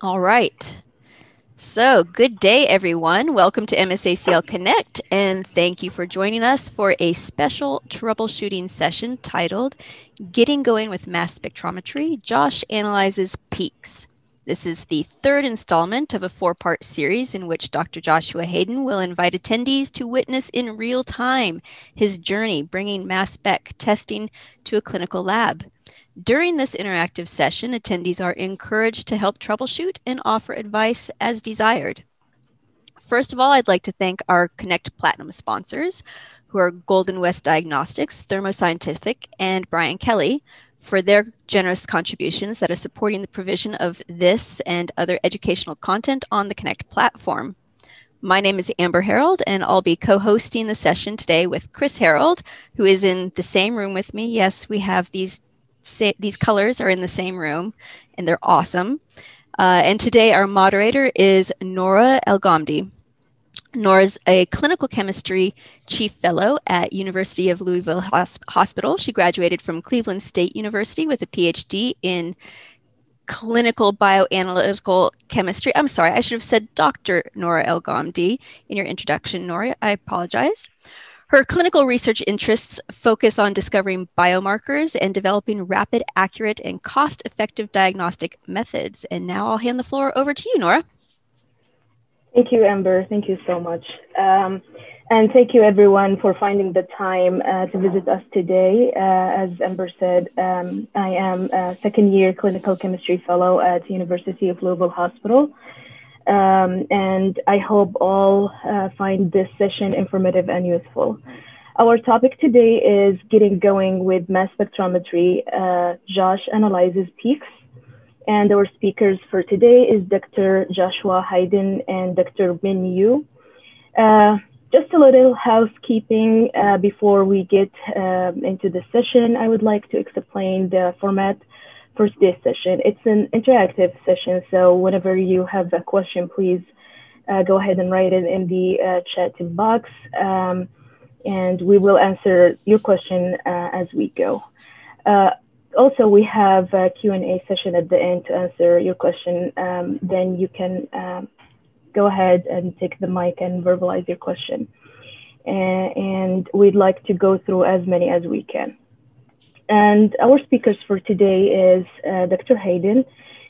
All right. So, good day, everyone. Welcome to MSACL Connect, and thank you for joining us for a special troubleshooting session titled Getting Going with Mass Spectrometry Josh Analyzes Peaks. This is the third installment of a four part series in which Dr. Joshua Hayden will invite attendees to witness in real time his journey bringing mass spec testing to a clinical lab. During this interactive session, attendees are encouraged to help troubleshoot and offer advice as desired. First of all, I'd like to thank our Connect Platinum sponsors, who are Golden West Diagnostics, Thermo Scientific, and Brian Kelly, for their generous contributions that are supporting the provision of this and other educational content on the Connect platform. My name is Amber Harold, and I'll be co hosting the session today with Chris Harold, who is in the same room with me. Yes, we have these sa- these colors are in the same room, and they're awesome. Uh, and today, our moderator is Nora Elgamdi. Nora's a clinical chemistry chief fellow at University of Louisville Hospital. She graduated from Cleveland State University with a PhD in clinical bioanalytical chemistry. I'm sorry, I should have said Dr. Nora Elgamdi in your introduction, Nora. I apologize. Her clinical research interests focus on discovering biomarkers and developing rapid, accurate, and cost effective diagnostic methods. And now I'll hand the floor over to you, Nora. Thank you, Amber. Thank you so much. Um, and thank you, everyone, for finding the time uh, to visit us today. Uh, as Amber said, um, I am a second year clinical chemistry fellow at University of Louisville Hospital. Um, and I hope all uh, find this session informative and useful. Our topic today is getting going with mass spectrometry. Uh, Josh analyzes peaks. And our speakers for today is Dr. Joshua Hayden and Dr. Min Yu. Uh, just a little housekeeping uh, before we get um, into the session. I would like to explain the format for today's session. It's an interactive session, so whenever you have a question, please uh, go ahead and write it in the uh, chat box, um, and we will answer your question uh, as we go. Uh, also, we have a Q&A session at the end to answer your question. Um, then you can um, go ahead and take the mic and verbalize your question. and we'd like to go through as many as we can. And our speakers for today is uh, Dr. Hayden.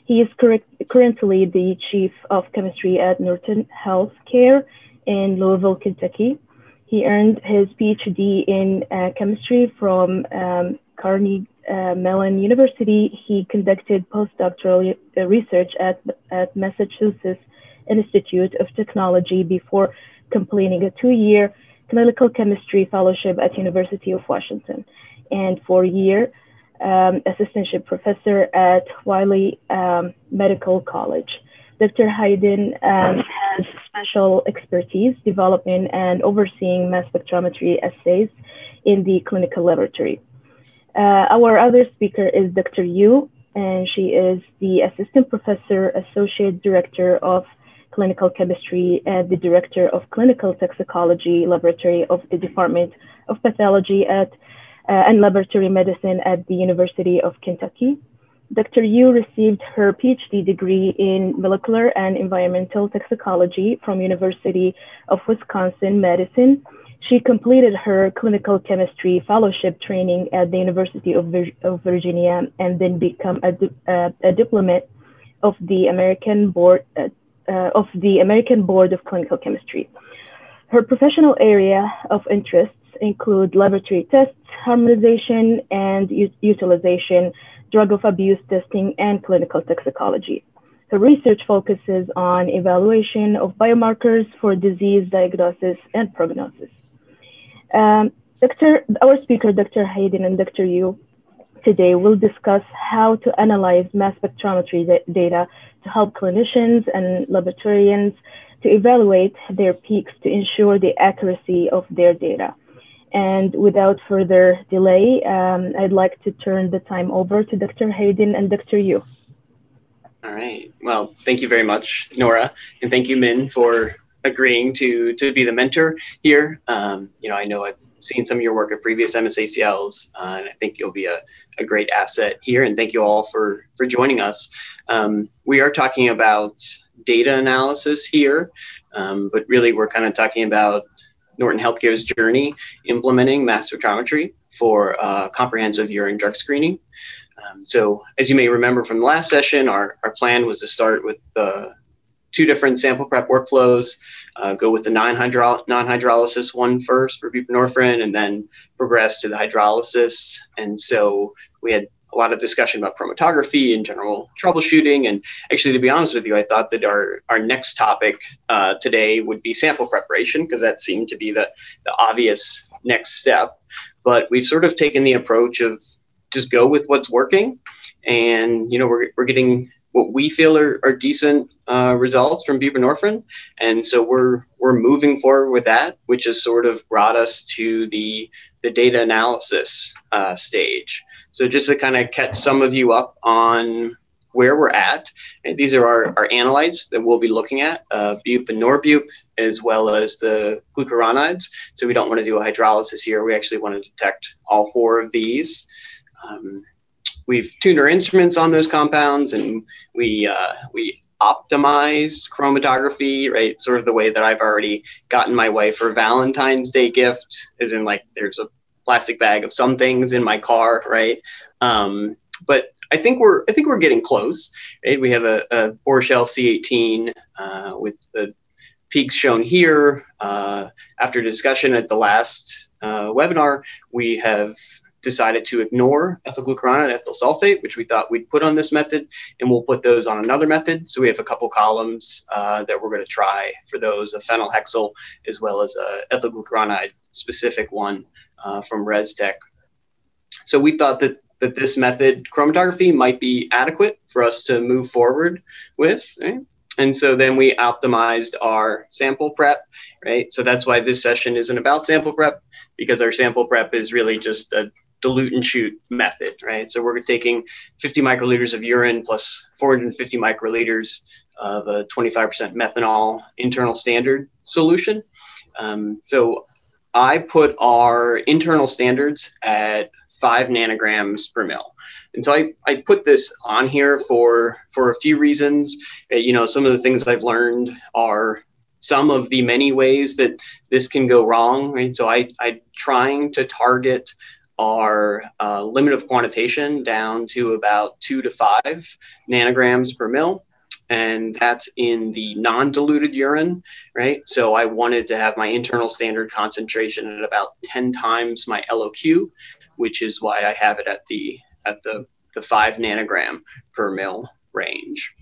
He is currently the Chief of Chemistry at Norton Healthcare in Louisville, Kentucky. He earned his PhD in uh, chemistry from um, Carnegie uh, Mellon University. He conducted postdoctoral research at, at Massachusetts Institute of Technology before completing a two-year clinical chemistry fellowship at University of Washington and four-year um, assistantship professor at Weill um, Medical College. Dr. Hayden um, has special expertise developing and overseeing mass spectrometry assays in the clinical laboratory. Uh, our other speaker is Dr. Yu, and she is the assistant professor, associate director of clinical chemistry, and the director of clinical toxicology laboratory of the Department of Pathology at and laboratory medicine at the University of Kentucky. Dr. Yu received her PhD degree in molecular and environmental toxicology from University of Wisconsin-Madison. She completed her clinical chemistry fellowship training at the University of, Vir of Virginia and then became a, di uh, a diplomate of the American Board uh, uh, of the American Board of Clinical Chemistry. Her professional area of interest include laboratory tests, harmonization and utilization, drug of abuse testing, and clinical toxicology. Her research focuses on evaluation of biomarkers for disease diagnosis and prognosis. Um, Dr. Our speaker, Dr. Hayden and Dr. Yu, today will discuss how to analyze mass spectrometry data to help clinicians and laboratorians to evaluate their peaks to ensure the accuracy of their data. And without further delay, um, I'd like to turn the time over to Dr. Hayden and Dr. Yu. All right. Well, thank you very much, Nora, and thank you, Min, for agreeing to to be the mentor here. Um, you know, I know I've seen some of your work at previous MSACLs, uh, and I think you'll be a, a great asset here. And thank you all for for joining us. Um, we are talking about data analysis here, um, but really we're kind of talking about Norton Healthcare's journey implementing mass spectrometry for uh, comprehensive urine drug screening. Um, so, as you may remember from the last session, our, our plan was to start with the two different sample prep workflows. Uh, go with the non-hydro- non-hydrolysis one first for buprenorphine, and then progress to the hydrolysis. And so we had a lot of discussion about chromatography and general troubleshooting. And actually, to be honest with you, I thought that our, our next topic uh, today would be sample preparation because that seemed to be the, the obvious next step. But we've sort of taken the approach of just go with what's working. And, you know, we're, we're getting what we feel are, are decent uh, results from buprenorphine, and so we're we're moving forward with that, which has sort of brought us to the the data analysis uh, stage. So just to kind of catch some of you up on where we're at, these are our, our analytes that we'll be looking at, uh, bup and norbup, as well as the glucuronides. So we don't want to do a hydrolysis here. We actually want to detect all four of these. Um, we've tuned our instruments on those compounds and we uh, we optimized chromatography right sort of the way that i've already gotten my wife for valentine's day gift is in like there's a plastic bag of some things in my car right um, but I think we're I think we're getting close. Right? We have a, a Poroshell C18 uh, with the peaks shown here. Uh, after discussion at the last uh, webinar, we have decided to ignore ethyl glucuronide and ethyl sulfate, which we thought we'd put on this method, and we'll put those on another method. So we have a couple columns uh, that we're going to try for those, a phenylhexyl as well as a ethyl glucuronide specific one uh, from Restek. So we thought that that this method, chromatography, might be adequate for us to move forward with. Right? And so then we optimized our sample prep, right? So that's why this session isn't about sample prep because our sample prep is really just a dilute and shoot method, right? So we're taking 50 microliters of urine plus 450 microliters of a 25% methanol internal standard solution. Um, so I put our internal standards at five nanograms per mil. And so I, I put this on here for for a few reasons. Uh, you know, some of the things I've learned are some of the many ways that this can go wrong. Right. So I I'm trying to target our uh, limit of quantitation down to about two to five nanograms per mil. And that's in the non diluted urine, right? So I wanted to have my internal standard concentration at about 10 times my LOQ, which is why I have it at the at the, the five nanogram per mil range.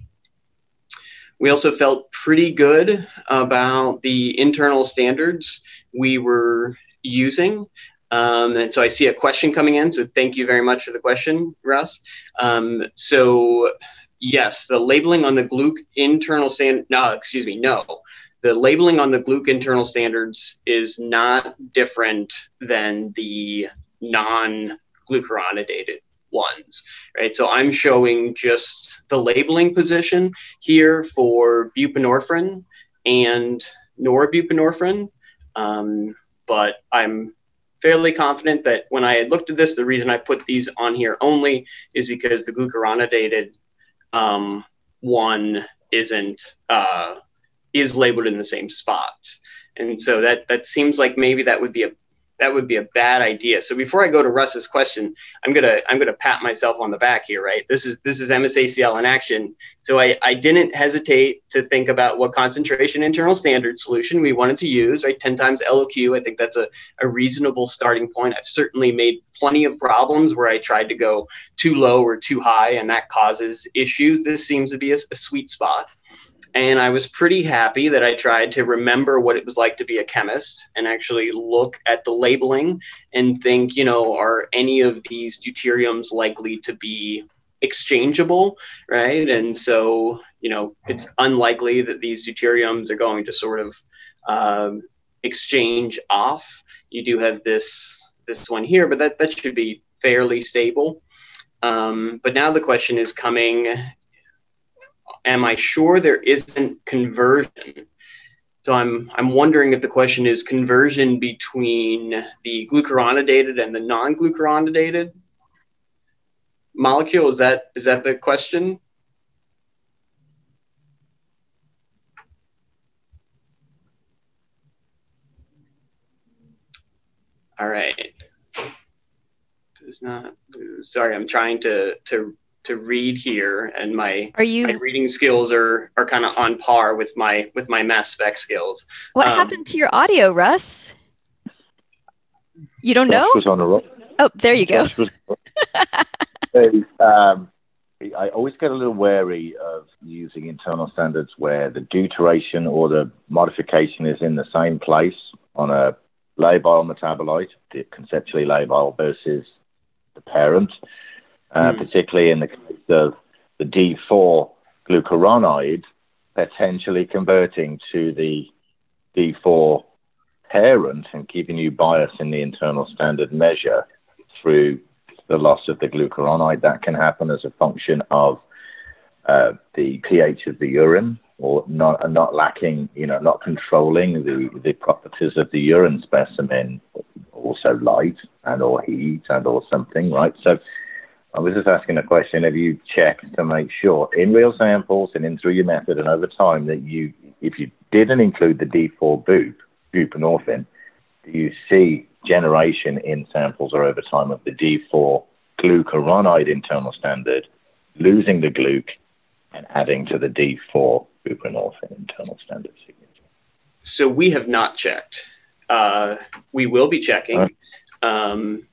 We also felt pretty good about the internal standards we were using. Um, and so I see a question coming in. So thank you very much for the question, Russ. Um, so yes, the labeling on the gluc internal standard, no, excuse me, no. The labeling on the gluc internal standards is not different than the non-glucuronidated ones, right? So I'm showing just the labeling position here for buprenorphine and norbuprenorphine. Um, but I'm fairly confident that when I had looked at this, the reason I put these on here only is because the glucuronidated um, one isn't uh, is labeled in the same spot, and so that that seems like maybe that would be a that would be a bad idea. So before I go to Russ's question, I'm gonna I'm gonna pat myself on the back here, right? This is this is MSACL in action. So I, I didn't hesitate to think about what concentration internal standard solution we wanted to use, right? 10 times LOQ. I think that's a, a reasonable starting point. I've certainly made plenty of problems where I tried to go too low or too high, and that causes issues. This seems to be a, a sweet spot. And I was pretty happy that I tried to remember what it was like to be a chemist and actually look at the labeling and think, you know, are any of these deuteriums likely to be exchangeable, right? And so, you know, it's unlikely that these deuteriums are going to sort of um, exchange off. You do have this this one here, but that that should be fairly stable. Um, but now the question is coming am I sure there isn't conversion so I'm I'm wondering if the question is conversion between the glucuronidated and the non-glucuronidated molecule. Is that is that the question? All right. Does not. Sorry, I'm trying to to to read here, and my are you my reading skills are are kind of on par with my with my mass spec skills. What um, happened to your audio, Russ? You don't know? Was on a Oh, there you go. um, I always get a little wary of using internal standards where the deuteration or the modification is in the same place on a labile metabolite, the conceptually labile versus the parent uh, mm. particularly in the case of the D4 glucuronide, potentially converting to the D4 parent and giving you bias in the internal standard measure through the loss of the glucuronide. That can happen as a function of uh, the pH of the urine or not, not lacking, you know, not controlling the, the properties of the urine specimen, also light and or heat and or something, right? So I was just asking a question. Have you checked to make sure in real samples and in through your method and over time that you, if you didn't include the D4 BUP, buprenorphine, do you see generation in samples or over time of the D4 glucuronide internal standard, losing the gluc and adding to the D4 buprenorphine internal standard signature? So we have not checked. Uh, we will be checking. Um,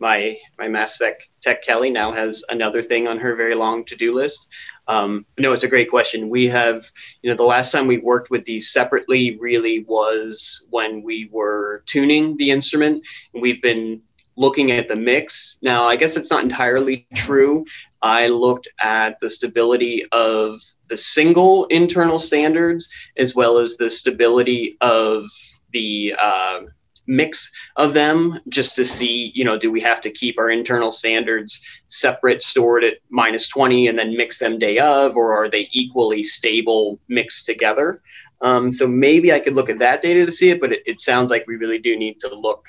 my my mass spec tech Kelly now has another thing on her very long to do list. Um, no, it's a great question. We have, you know, the last time we worked with these separately really was when we were tuning the instrument. We've been looking at the mix. Now, I guess it's not entirely true. I looked at the stability of the single internal standards as well as the stability of the uh, mix of them just to see, you know, do we have to keep our internal standards separate, stored at minus 20, and then mix them day of, or are they equally stable mixed together? Um, so maybe I could look at that data to see it, but it, it sounds like we really do need to look.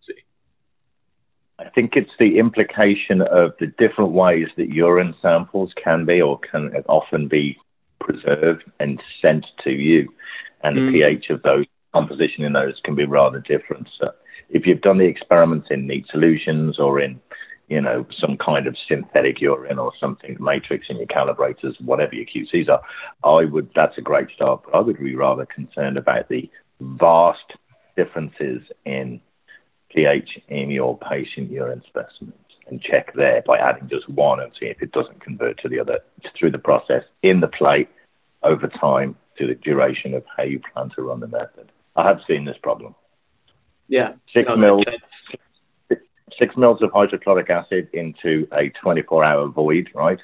See. I think it's the implication of the different ways that urine samples can be or can often be preserved and sent to you, and the mm. pH of those composition in those can be rather different. So if you've done the experiments in neat solutions or in, you know, some kind of synthetic urine or something, matrix in your calibrators, whatever your QCs are, I would, that's a great start, but I would be rather concerned about the vast differences in pH in your patient urine specimens and check there by adding just one and see if it doesn't convert to the other through the process in the plate over time to the duration of how you plan to run the method. I have seen this problem. Yeah. Six no, mils, six, six mils of hydrochloric acid into a 24 hour void, right?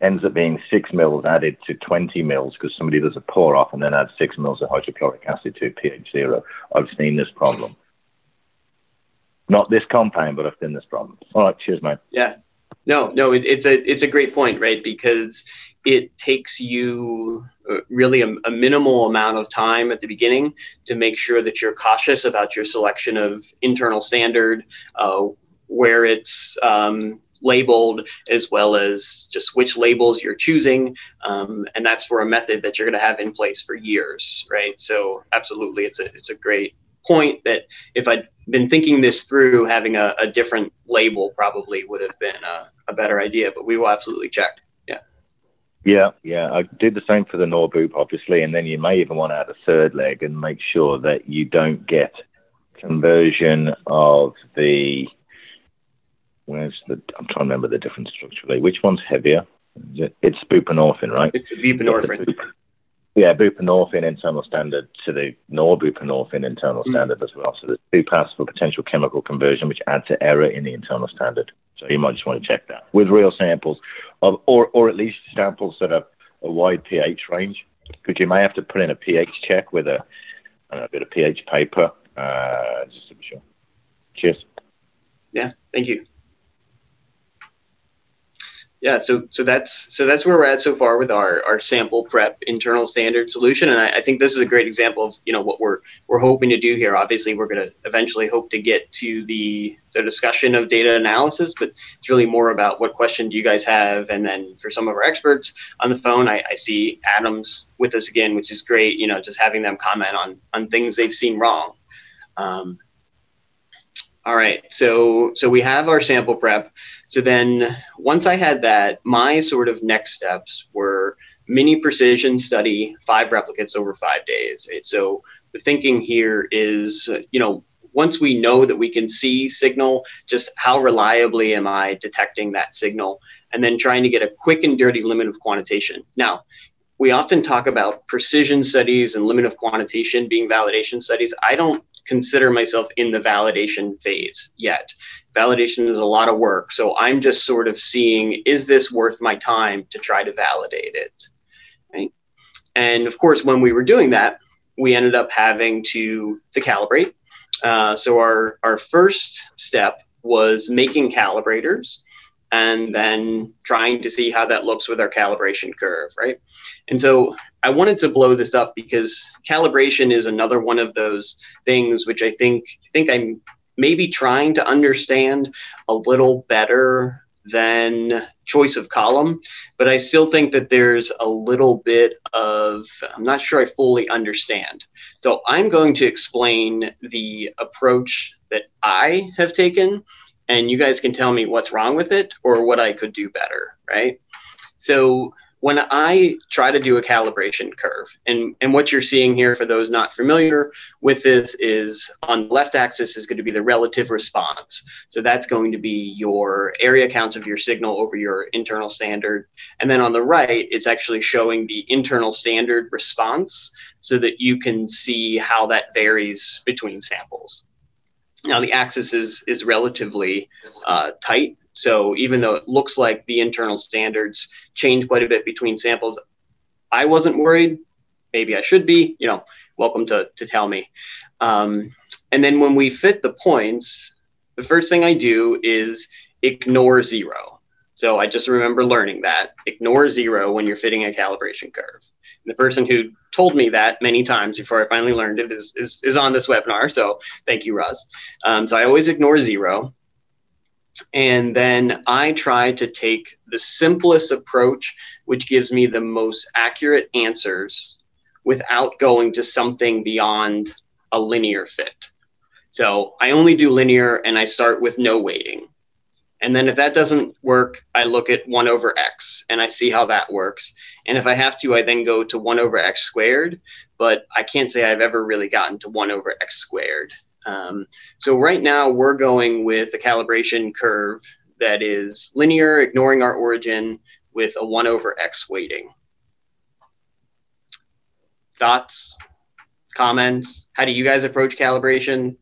Ends up being six mils added to 20 mils because somebody does a pour off and then adds six mils of hydrochloric acid to pH zero. I've seen this problem. Not this compound, but I've seen this problem. All right, cheers, mate. Yeah. No, no, it, it's a it's a great point, right? Because it takes you uh, really a, a, minimal amount of time at the beginning to make sure that you're cautious about your selection of internal standard, uh, where it's um, labeled, as well as just which labels you're choosing. Um, and that's for a method that you're going to have in place for years, right? So absolutely, it's a it's a great point that if I'd been thinking this through, having a, a different label probably would have been a, a better idea. But we will absolutely check. Yeah, yeah. I did the same for the NORBUP, obviously, and then you may even want to add a third leg and make sure that you don't get conversion of the. Where's the? I'm trying to remember the difference structurally. Which one's heavier? It's buprenorphine, right? It's the buprenorphine. Yeah, buprenorphine internal standard to the norbuprenorphine internal mm. standard as well. So there's two paths for potential chemical conversion, which add to error in the internal standard. So you might just want to check that with real samples, of, or or at least samples that have a wide pH range, because you may have to put in a pH check with a, know, a bit of pH paper, uh, just to be sure. Cheers. Yeah, thank you. Yeah so so that's so that's where we're at so far with our our sample prep internal standard solution and I, I, think this is a great example of you know what we're we're hoping to do here. Obviously we're going to eventually hope to get to the the discussion of data analysis but it's really more about what question do you guys have and then for some of our experts on the phone i, I see adams with us again which is great you know just having them comment on on things they've seen wrong. Um, all right, so so we have our sample prep. So then once I had that, my sort of next steps were mini precision study five replicates over five days. Right? So the thinking here is, you know, once we know that we can see signal, just how reliably am I detecting that signal? And then trying to get a quick and dirty limit of quantitation. Now, we often talk about precision studies and limit of quantitation being validation studies. I don't consider myself in the validation phase yet. Validation is a lot of work. So I'm just sort of seeing is this worth my time to try to validate it? Right? And of course, when we were doing that, we ended up having to, to calibrate. Uh, so our, our first step was making calibrators and then trying to see how that looks with our calibration curve, right? And so I wanted to blow this up because calibration is another one of those things which I think I think I'm maybe trying to understand a little better than choice of column, but I still think that there's a little bit of I'm not sure I fully understand. So I'm going to explain the approach that I have taken and you guys can tell me what's wrong with it or what I could do better, right? So when I try to do a calibration curve, and, and what you're seeing here for those not familiar with this is on the left axis is going to be the relative response. So that's going to be your area counts of your signal over your internal standard. And then on the right, it's actually showing the internal standard response so that you can see how that varies between samples. Now the axis is is relatively uh, tight, so even though it looks like the internal standards change quite a bit between samples, I wasn't worried. Maybe I should be. You know, welcome to to tell me. Um, and then when we fit the points, the first thing I do is ignore zero. So I just remember learning that ignore zero when you're fitting a calibration curve. The person who told me that many times before I finally learned it is, is, is on this webinar. So thank you, Russ. Um, so I always ignore zero. And then I try to take the simplest approach, which gives me the most accurate answers without going to something beyond a linear fit. So I only do linear and I start with no weighting. And then if that doesn't work, I look at 1 over x and I see how that works. And if I have to, I then go to 1 over x squared. But I can't say I've ever really gotten to 1 over x squared. Um, so right now we're going with a calibration curve that is linear, ignoring our origin with a 1 over x weighting. Thoughts, comments? How do you guys approach calibration?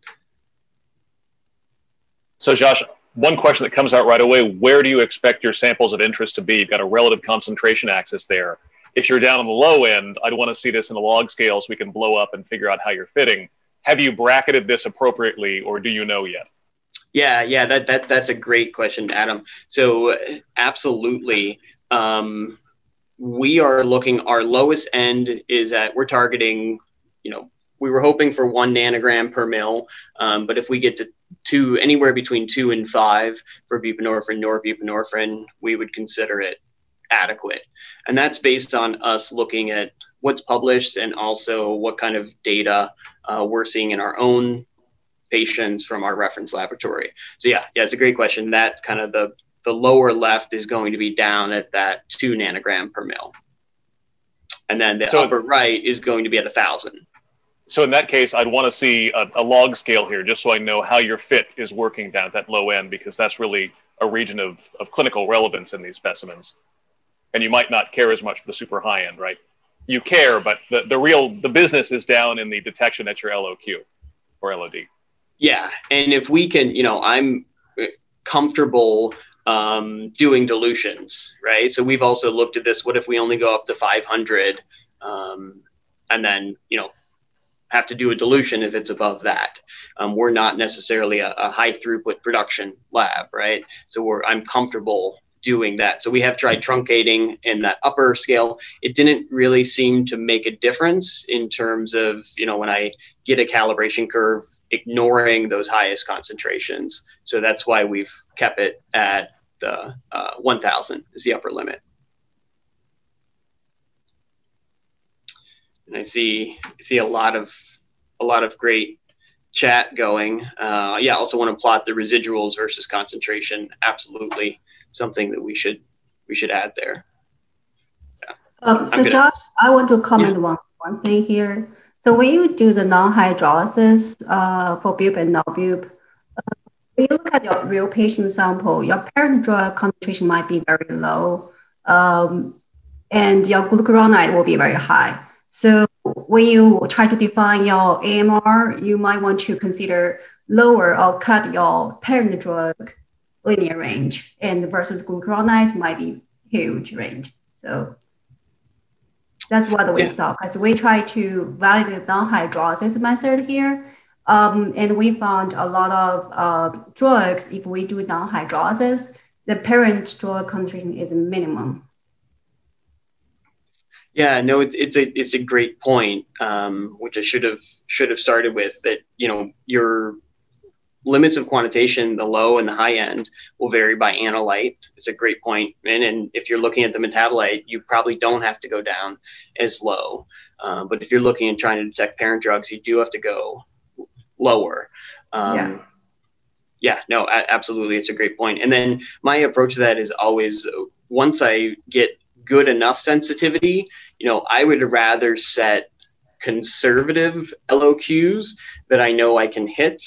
So Josh, one question that comes out right away where do you expect your samples of interest to be? You've got a relative concentration axis there. If you're down on the low end, I'd want to see this in a log scale so we can blow up and figure out how you're fitting. Have you bracketed this appropriately or do you know yet? Yeah, yeah, that, that that's a great question, Adam. So absolutely. Um, we are looking our lowest end is at we're targeting, you know, we were hoping for one nanogram per mil, um, but if we get to two, anywhere between two and five for buprenorphine, norbuprenorphine, we would consider it adequate. And that's based on us looking at what's published and also what kind of data uh, we're seeing in our own patients from our reference laboratory. So yeah, yeah, it's a great question. That kind of the the lower left is going to be down at that two nanogram per mil. And then the so, upper right is going to be at a thousand so in that case, I'd want to see a, a, log scale here, just so I know how your fit is working down at that low end, because that's really a region of, of clinical relevance in these specimens. And you might not care as much for the super high end, right? You care, but the, the real the business is down in the detection at your LOQ or LOD. Yeah, and if we can, you know, I'm comfortable um, doing dilutions, right? So we've also looked at this. What if we only go up to 500, um, and then you know have to do a dilution if it's above that. Um, we're not necessarily a, a, high throughput production lab, right? So we're I'm comfortable doing that. So we have tried truncating in that upper scale. It didn't really seem to make a difference in terms of, you know, when I get a calibration curve, ignoring those highest concentrations. So that's why we've kept it at the uh, 1000 is the upper limit. I see see a lot of a lot of great chat going. Uh, yeah, I also want to plot the residuals versus concentration. Absolutely, something that we should we should add there. Yeah. Um, so Josh, I want to comment yeah. one one thing here. So when you do the non-hydrolysis uh, for BUP and norBUP, uh, when you look at your real patient sample, your parent drug concentration might be very low, um, and your glucuronide will be very high. So when you try to define your AMR, you might want to consider lower or cut your parent drug linear range, and versus glucuronides might be huge range. So that's what we yeah. saw because we try to validate non-hydrolysis method here. Um, and we found a lot of uh, drugs, if we do non-hydrolysis, the parent drug concentration is minimum. Yeah, no, it's it's a it's a great point, um, which I should have should have started with. That you know your limits of quantitation, the low and the high end, will vary by analyte. It's a great. And, and if you're looking at the metabolite, you probably don't have to go down as low. Uh, but if you're looking and trying to detect parent drugs, you do have to go lower. Um, yeah. Yeah, no, absolutely. It's a great point. And then my approach to that is always once I get good enough sensitivity, you know, I would rather set conservative LOQs that I know I can hit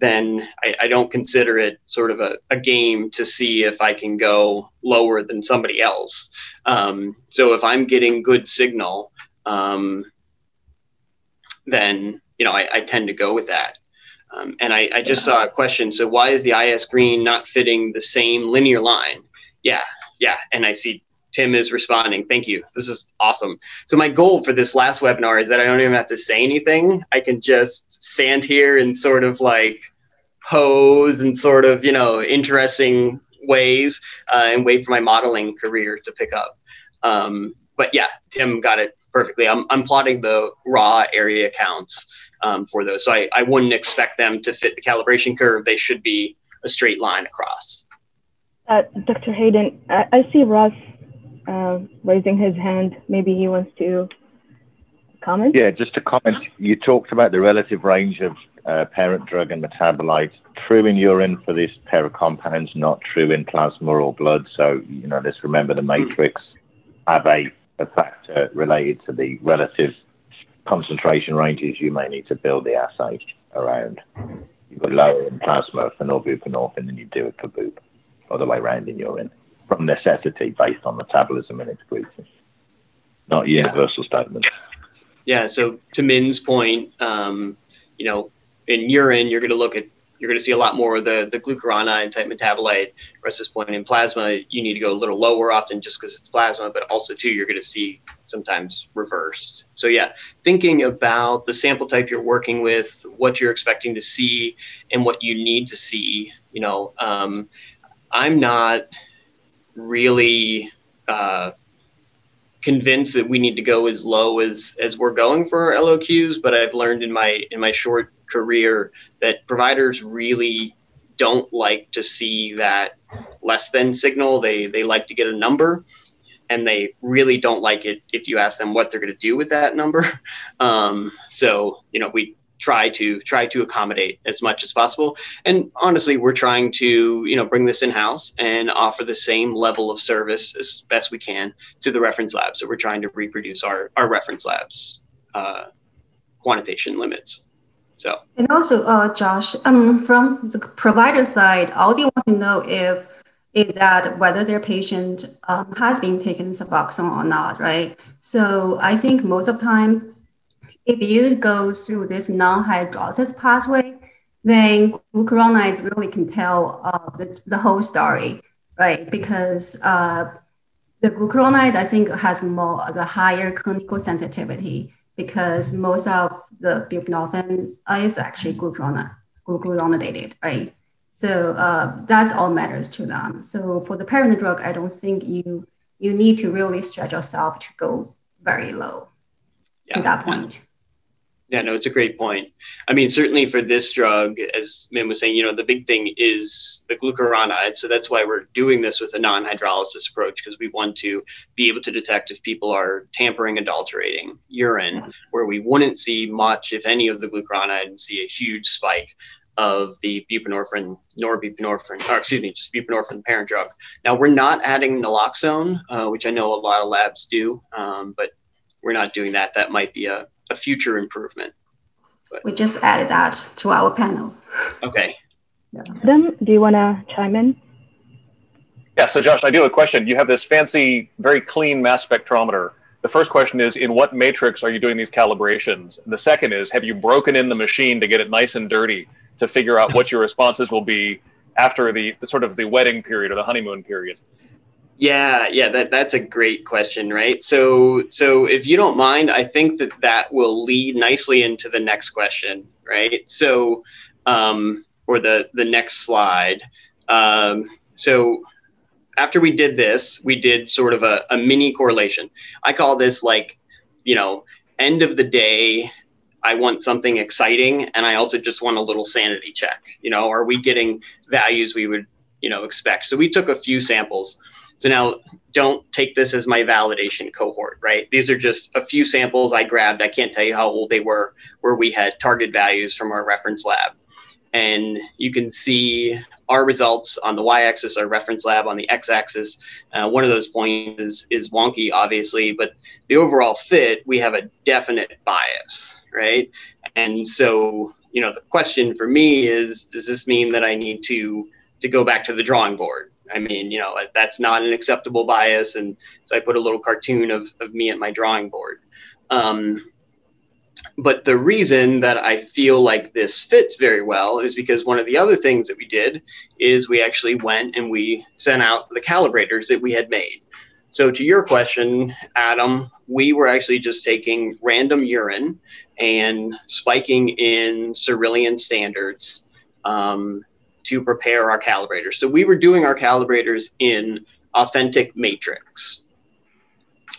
then I, I, don't consider it sort of a, a, game to see if I can go lower than somebody else. Um, so if I'm getting good signal, um, then you know I, I, tend to go with that. Um, and I, I just saw a question. So why is the IS green not fitting the same linear line? Yeah, yeah. And I see Tim is responding. Thank you. This is awesome. So my goal for this last webinar is that I don't even have to say anything. I can just stand here and sort of like pose and sort of, you know, interesting ways uh, and wait for my modeling career to pick up. Um, but yeah, Tim got it perfectly. I'm, I'm plotting the raw area counts um, for those. So I, I wouldn't expect them to fit the calibration curve. They should be a straight line across. Uh, Dr. Hayden, I, I see Ross uh, raising his hand. Maybe he wants to comment. Yeah, just to comment. You talked about the relative range of uh, parent drug and metabolite. True in urine for this pair of compounds, not true in plasma or blood. So you know, let's remember the matrix have a, a factor related to the relative concentration ranges you may need to build the assay around. You've got lower in plasma for norbuprenorphine than you do it for BUP, or the way around in urine from necessity based on metabolism and excretion, not universal yeah. statements. Yeah. So to Min's point, um, you know, in urine, you're going to look at you're going to see a lot more of the, the glucuronide type metabolite. Whereas this point in plasma, you need to go a little lower often just because it's plasma, but also too, you're going to see sometimes reversed. So yeah, thinking about the sample type you're working with, what you're expecting to see and what you need to see, you know, um, I'm not, really uh, convinced that we need to go as low as as we're going for our LOQs. But I've learned in my in my short career that providers really don't like to see that less than signal. They they like to get a number, and they really don't like it if you ask them what they're going to do with that number. Um, so you know we try to try to accommodate as much as possible. And honestly, we're trying to you know bring this in house and offer the same level of service as best we can to the reference lab. So we're trying to reproduce our our reference labs uh, quantitation limits. So and also, uh, Josh, um, from the provider side, all they want to know if is that whether their patient um, has been taking Suboxone or not, right? So I think most of the time if you go through this non-hydrolysis pathway, then glucuronides really can tell uh, the, the whole story, right? Because uh, the glucuronide, I think, has more the higher clinical sensitivity because most of the buprenorphine is actually glucuronide, glucuronidated, right? So uh, that's all matters to them. So for the parent drug, I don't think you you need to really stretch yourself to go very low yeah. at that point. Yeah, no, it's a great point. I mean, certainly for this drug, as Min was saying, you know, the big thing is the glucuronide. So that's why we're doing this with a non hydrolysis approach, because we want to be able to detect if people are tampering, adulterating urine, where we wouldn't see much, if any, of the glucuronide and see a huge spike of the buprenorphine, norbuprenorphine, or excuse me, just buprenorphine parent drug. Now, we're not adding naloxone, uh, which I know a lot of labs do, um, but we're not doing that. That might be a, a future improvement. But. We just added that to our panel. Okay. Yeah. Adam, do you want to chime in? Yeah, so Josh, I do have a question. You have this fancy, very clean mass spectrometer. The first question is, in what matrix are you doing these calibrations? And the second is, have you broken in the machine to get it nice and dirty to figure out what your responses will be after the, the sort of the wedding period or the honeymoon period? Yeah, yeah, that that's a great question, right? So, so if you don't mind, I think that that will lead nicely into the next question, right? So, um, or the the next slide. Um, so, after we did this, we did sort of a, a mini correlation. I call this like, you know, end of the day. I want something exciting, and I also just want a little sanity check. You know, are we getting values we would, you know, expect? So we took a few samples so now don't take this as my validation cohort, right? These are just a few samples I grabbed. I can't tell you how old they were, where we had target values from our reference lab. And you can see our results on the y axis, our reference lab on the x axis. Uh, one of those points is, is wonky, obviously, but the overall fit, we have a definite bias, right? And so, you know, the question for me is does this mean that I need to, to go back to the drawing board? I mean, you know, that's not an acceptable bias. And so I put a little cartoon of, of me at my drawing board. Um, but the reason that I feel like this fits very well is because one of the other things that we did is we actually went and we sent out the calibrators that we had made. So, to your question, Adam, we were actually just taking random urine and spiking in Cerilliant standards um, to prepare our calibrators. So we were doing our calibrators in authentic matrix.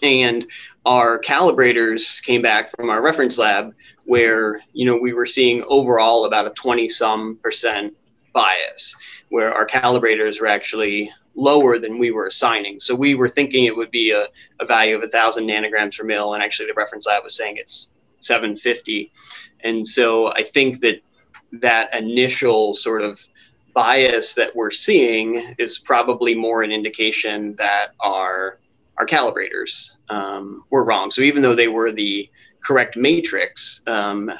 And our calibrators came back from our reference lab where, you know, we were seeing overall about a 20 some percent bias, where our calibrators were actually lower than we were assigning. So we were thinking it would be a, a value of 1,000 nanograms per mil, and actually the reference lab was saying it's 750. And so I think that that initial sort of bias that we're seeing is probably more an indication that our our calibrators um, were wrong. So even though they were the correct matrix, um,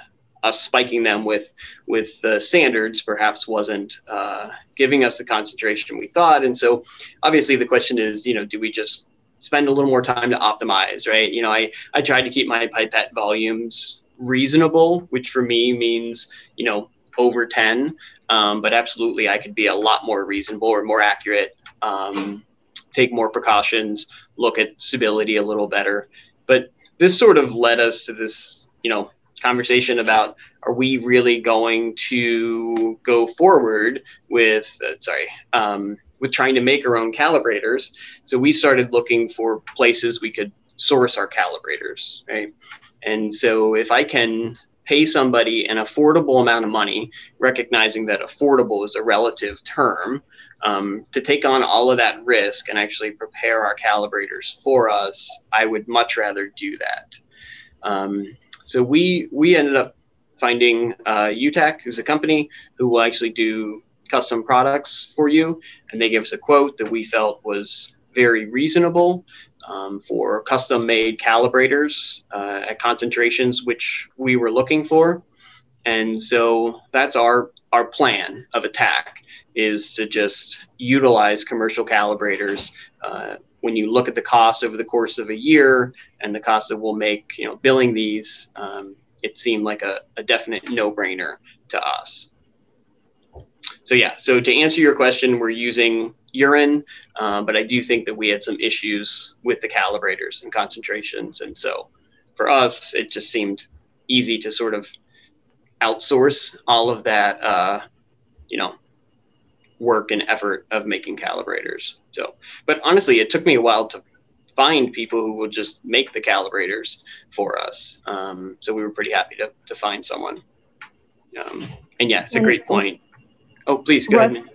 us spiking them with with the standards perhaps wasn't uh, giving us the concentration we thought. And so obviously the question is, you know, do we just spend a little more time to optimize, right? You know, I I tried to keep my pipette volumes reasonable, which for me means you know over 10 um, but absolutely, I could be a lot more reasonable or more accurate, um, take more precautions, look at stability a little better. But this sort of led us to this, you know, conversation about are we really going to go forward with, uh, sorry, um, with trying to make our own calibrators. So we started looking for places we could source our calibrators, right? And so if I can pay somebody an affordable amount of money, recognizing that affordable is a relative term, um, to take on all of that risk and actually prepare our calibrators for us, I would much rather do that. Um, so we we ended up finding uh, UTAK, who's a company who will actually do custom products for you, and they gave us a quote that we felt was very reasonable um, for custom made calibrators uh, at concentrations which we were looking for. And so that's our, our plan of attack is to just utilize commercial calibrators. Uh, when you look at the cost over the course of a year and the cost that we'll make, you know, billing these, um, it seemed like a, a definite no-brainer to us. So yeah, so to answer your question, we're using urine, uh, but I do think that we had some issues with the calibrators and concentrations. And so for us, it just seemed easy to sort of outsource all of that, uh, you know, work and effort of making calibrators. So, but honestly, it took me a while to find people who would just make the calibrators for us. Um, so we were pretty happy to, to find someone. Um, and yeah, it's a great point. Oh, please go Russ, ahead.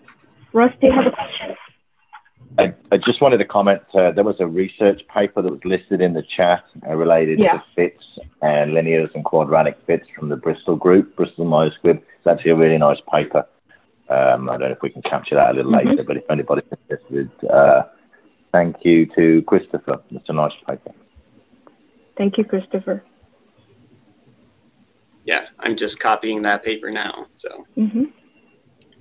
Russ, do you have a question? I, I just wanted to comment. Uh, there was a research paper that was listed in the chat uh, related Yeah. to fits and linears and quadratic fits from the Bristol group, Bristol Myers Squibb. It's actually a really nice paper. Um, I don't know if we can capture that a little Mhm. later, but if anybody's interested, uh, thank you to Christopher. It's a nice paper. Thank you, Christopher. Yeah, I'm just copying that paper now. So hmm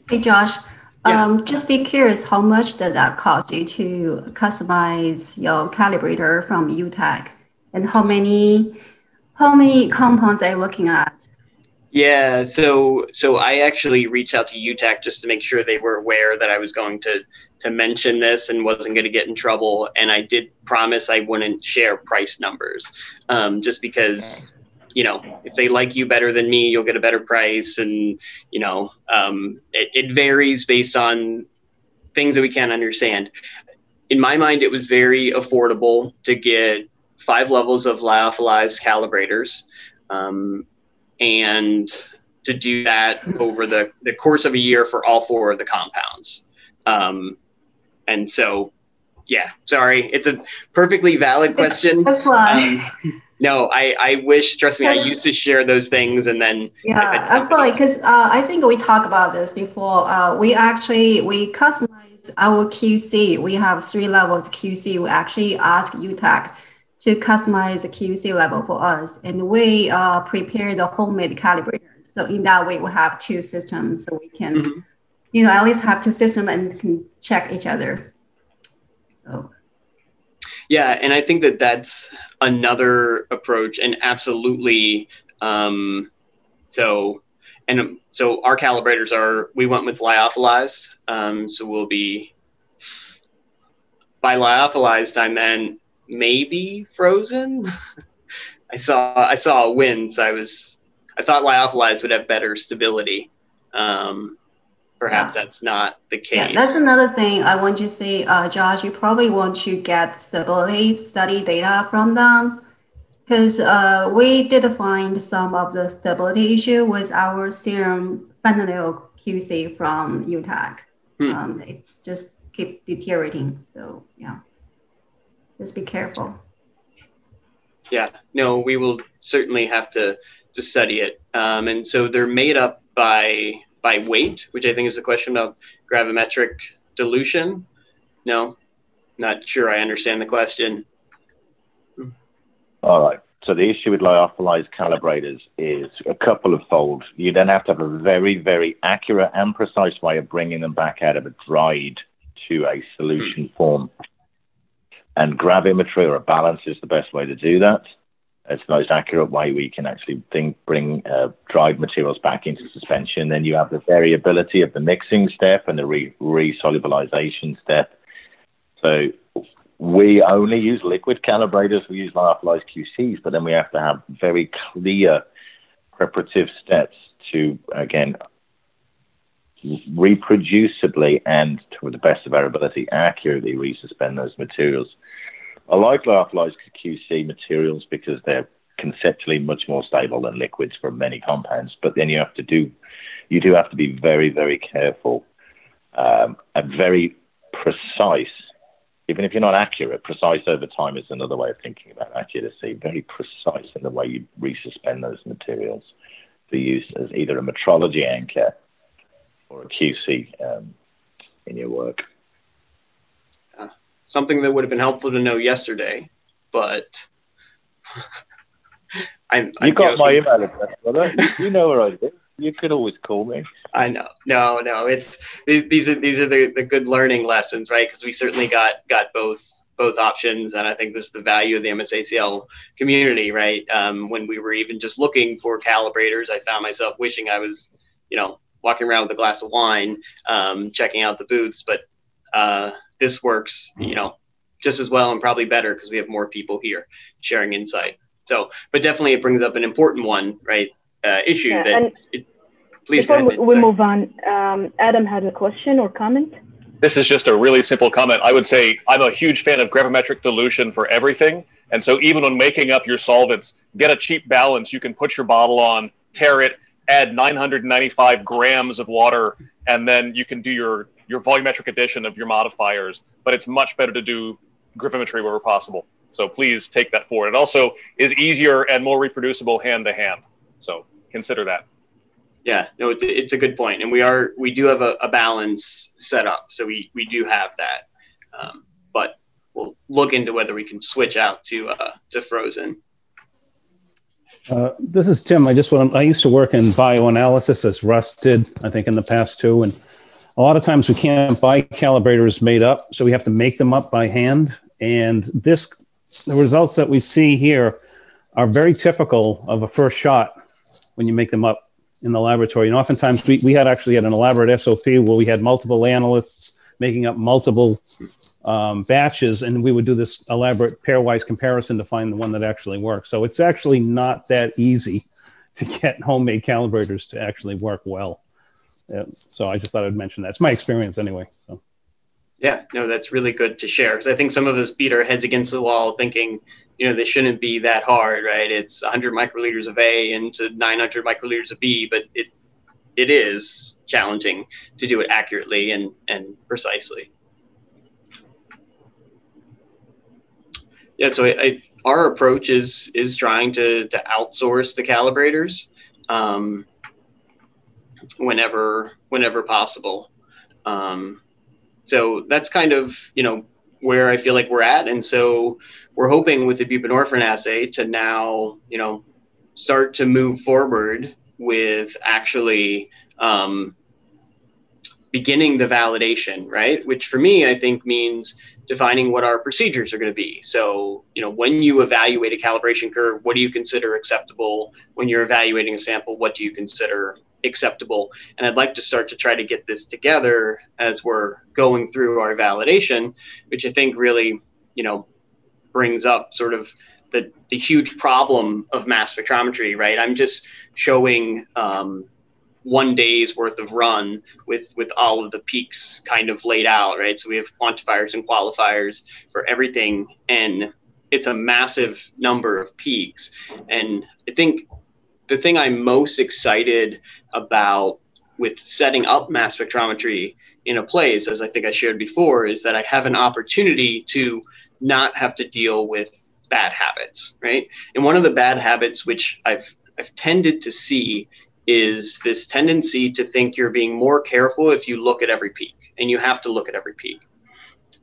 Hey, Josh. Yeah. Um, just be curious, how much did that cost you to customize your calibrator from UTAK? And how many, how many compounds are you looking at? Yeah, so so I actually reached out to UTAK just to make sure they were aware that I was going to to mention this and wasn't going to get in trouble. And I did promise I wouldn't share price numbers, um, just because you know if they like you better than me, you'll get a better price, and you know um, it, it varies based on things that we can't understand. In my mind, it was very affordable to get five levels of lyophilized calibrators. Um, and to do that over the, the course of a year for all four of the compounds. Um, and so, yeah, sorry, it's a perfectly valid question. Um, no, I, I wish, trust me, I used to share those things and then, Yeah, I've had that's why, companies- because uh, I think we talked about this before. Uh, we actually we customize our QC. We have three levels QC. We actually ask UTAK to customize the QC level for us, and we uh, prepare the homemade calibrators. So in that way, we have two systems, so we can, Mhm. you know, at least have two systems and can check each other. So yeah, and I think that that's another approach and absolutely, um, so, and um, so our calibrators are, we went with lyophilized. Um, so we'll be, by lyophilized, I meant maybe frozen. I saw I saw a I was I thought lyophilized would have better stability. Um, perhaps that's not the case. Yeah, that's another thing I want to say, uh, Josh. You probably want to get stability study data from them because uh, we did find some of the stability issue with our serum fentanyl QC from UTAK. Hmm. Um, it's just keep deteriorating. So yeah, just be careful. yeah, no, we will certainly have to to study it. Um, and so they're made up by by weight, which I think is a question of gravimetric dilution. No, not sure I understand the question. All right. So the issue with lyophilized calibrators is a couple of fold. You then have to have a very, very accurate and precise way of bringing them back out of a dried to a solution hmm. form. And gravimetry or a balance is the best way to do that. It's the most accurate way we can actually think, bring uh, dried materials back into suspension. Then you have the variability of the mixing step and the re- resolubilization step. So we only use liquid calibrators. We use lyophilized QCs, but then we have to have very clear preparative steps to, again, reproducibly and to the best of our ability, accurately resuspend those materials. I like lyophilized QC materials because they're conceptually much more stable than liquids for many compounds, but then you have to do, you do have to be very, very careful um, and very precise even if you're not accurate, precise over time is another way of thinking about accuracy. Very precise in the way you resuspend those materials for use as either a metrology anchor or a QC um, in your work. Something that would have been helpful to know yesterday, but I'm, I'm You got joking. my email address, brother. You, know where I live. You could always call me. I know. No, no. It's these these are these are the, the good learning lessons, right? Because we certainly got got both both options, and I think this is the value of the MSACL community, right? Um, when we were even just looking for calibrators, I found myself wishing I was, you know, walking around with a glass of wine, um, checking out the booths. But uh, this works, you know, just as well and probably better because we have more people here sharing insight. So, but definitely it brings up an important one, right? Uh, issue Yeah, that it, please Before ahead, we move on, um, Adam had a question or comment. This is just a really simple comment. I would say I'm a huge fan of gravimetric dilution for everything. And so even when making up your solvents, get a cheap balance. You can put your bottle on, tare it, add 995 grams of water, and then you can do your, your volumetric addition of your modifiers. But it's much better to do gravimetry wherever possible. So please take that forward. It also is easier and more reproducible hand to hand. So consider that. Yeah, no, it's, it's a good point, and we are we do have a, a balance set up, so we we do have that, um, but we'll look into whether we can switch out to uh, to frozen. Uh, this is Tim. I just want I used to work in bioanalysis as Russ did, I think, in the past too, and a lot of times we can't buy calibrators made up, so we have to make them up by hand. And this, the results that we see here, are very typical of a first shot when you make them up in the laboratory. And oftentimes we, we had actually had an elaborate SOP where we had multiple analysts making up multiple um, batches, and we would do this elaborate pairwise comparison to find the one that actually works. So it's actually not that easy to get homemade calibrators to actually work well. Yeah, so I just thought I'd mention that. It's my experience anyway. So. Yeah, no, that's really good to share because I think some of us beat our heads against the wall thinking, you know, they shouldn't be that hard, right? It's 100 microliters of A into 900 microliters of B, but it it is challenging to do it accurately and and precisely. Yeah, so I, I, our approach is is trying to to outsource the calibrators um, whenever whenever possible. Um, so that's kind of you know where I feel like we're at, and so we're hoping with the buprenorphine assay to now you know start to move forward with actually um, beginning the validation, right? Which for me, I think means defining what our procedures are going to be. So, you know, when you evaluate a calibration curve, what do you consider acceptable? When you're evaluating a sample, what do you consider acceptable. And I'd like to start to try to get this together as we're going through our validation, which I think really, you know, brings up sort of the, the huge problem of mass spectrometry, right? I'm just showing um, one day's worth of run with with all of the peaks kind of laid out, right? So we have quantifiers and qualifiers for everything, and it's a massive number of peaks. And I think the thing I'm most excited about with setting up mass spectrometry in a place, as I think I shared before, is that I have an opportunity to not have to deal with bad habits, right? And one of the bad habits which I've I've tended to see is this tendency to think you're being more careful if you look at every peak, and you have to look at every peak.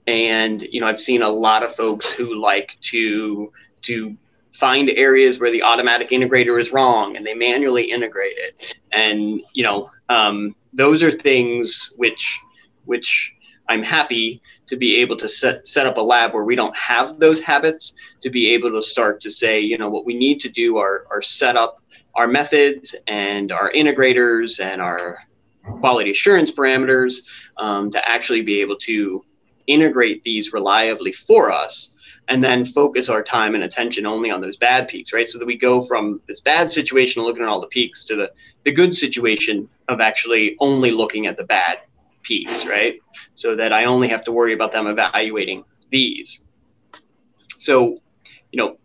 And you know, I've seen a lot of folks who like to to find areas where the automatic integrator is wrong and they manually integrate it. And you know um, those are things which which i'm happy to be able to set, set up a lab where we don't have those habits to be able to start to say you know what we need to do are, are set up our methods and our integrators and our quality assurance parameters um, to actually be able to integrate these reliably for us and then focus our time and attention only on those bad peaks, right? So that we go from this bad situation of looking at all the peaks to the, the good situation of actually only looking at the bad peaks, right? So that I only have to worry about them evaluating these. So, you know,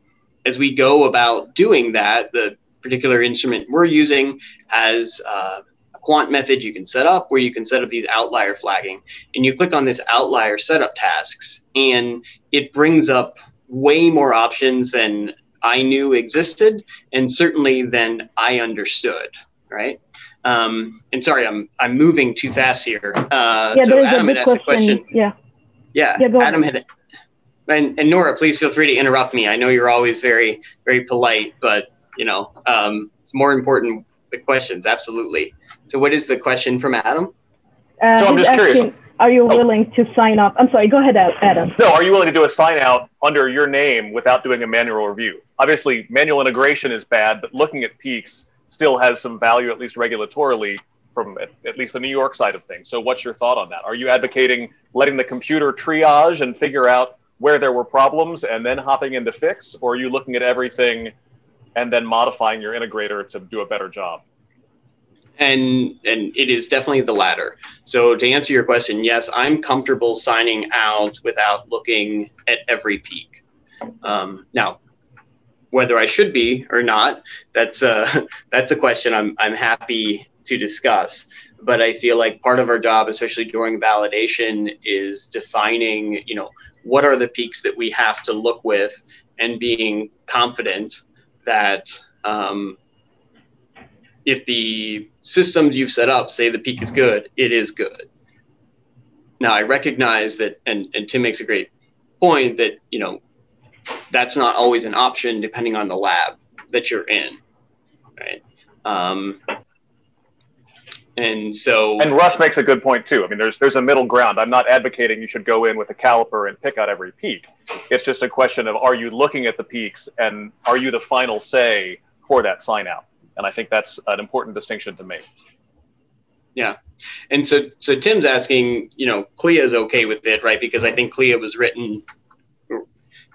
as we go about doing that, the particular instrument we're using has uh, quant method you can set up where you can set up these outlier flagging. And you click on this outlier setup tasks, and it brings up way more options than I knew existed, and certainly than I understood. Right. Um, and sorry, I'm I'm moving too fast here. Uh, yeah, so Adam had asked question. a question. Yeah. Yeah. yeah Adam had and, and Nora, please feel free to interrupt me. I know you're always very, very polite, but you know, um, it's more important the questions. Absolutely. So, what is the question from Adam? Uh, so I'm just asking, curious. Are you oh. willing to sign up? I'm sorry. Go ahead, Adam. No. Are you willing to do a sign out under your name without doing a manual review? Obviously, manual integration is bad, but looking at peaks still has some value, at least regulatorily, from at, at least the New York side of things. So, what's your thought on that? Are you advocating letting the computer triage and figure out where there were problems and then hopping into fix, or are you looking at everything and then modifying your integrator to do a better job? and and it is definitely the latter. So to answer your question, yes, I'm comfortable signing out without looking at every peak. Um, now, whether I should be or not, that's a that's a question I'm I'm happy to discuss. But I feel like part of our job, especially during validation, is defining, you know, what are the peaks that we have to look with, and being confident that um, if the systems you've set up say the peak is good, it is good. Now I recognize that, and, and Tim makes a great point that you know that's not always an option depending on the lab that you're in, right? Um, and so, and Russ makes a good point too. I mean, there's there's a middle ground. I'm not advocating you should go in with a caliper and pick out every peak. It's just a question of are you looking at the peaks and are you the final say for that sign out? And I think that's an important distinction to make. Yeah. And so, so Tim's asking, you know, CLIA is okay with it, right? Because I think CLIA was written,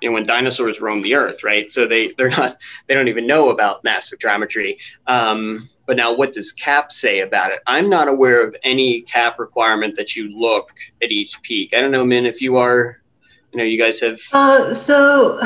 know, when dinosaurs roamed the earth, right? So they, they're not, they don't even know about mass spectrometry. Um, but now what does CAP say about it? I'm not aware of any CAP requirement that you look at each peak. I don't know, Min, if you are, you know, you guys have. Uh, so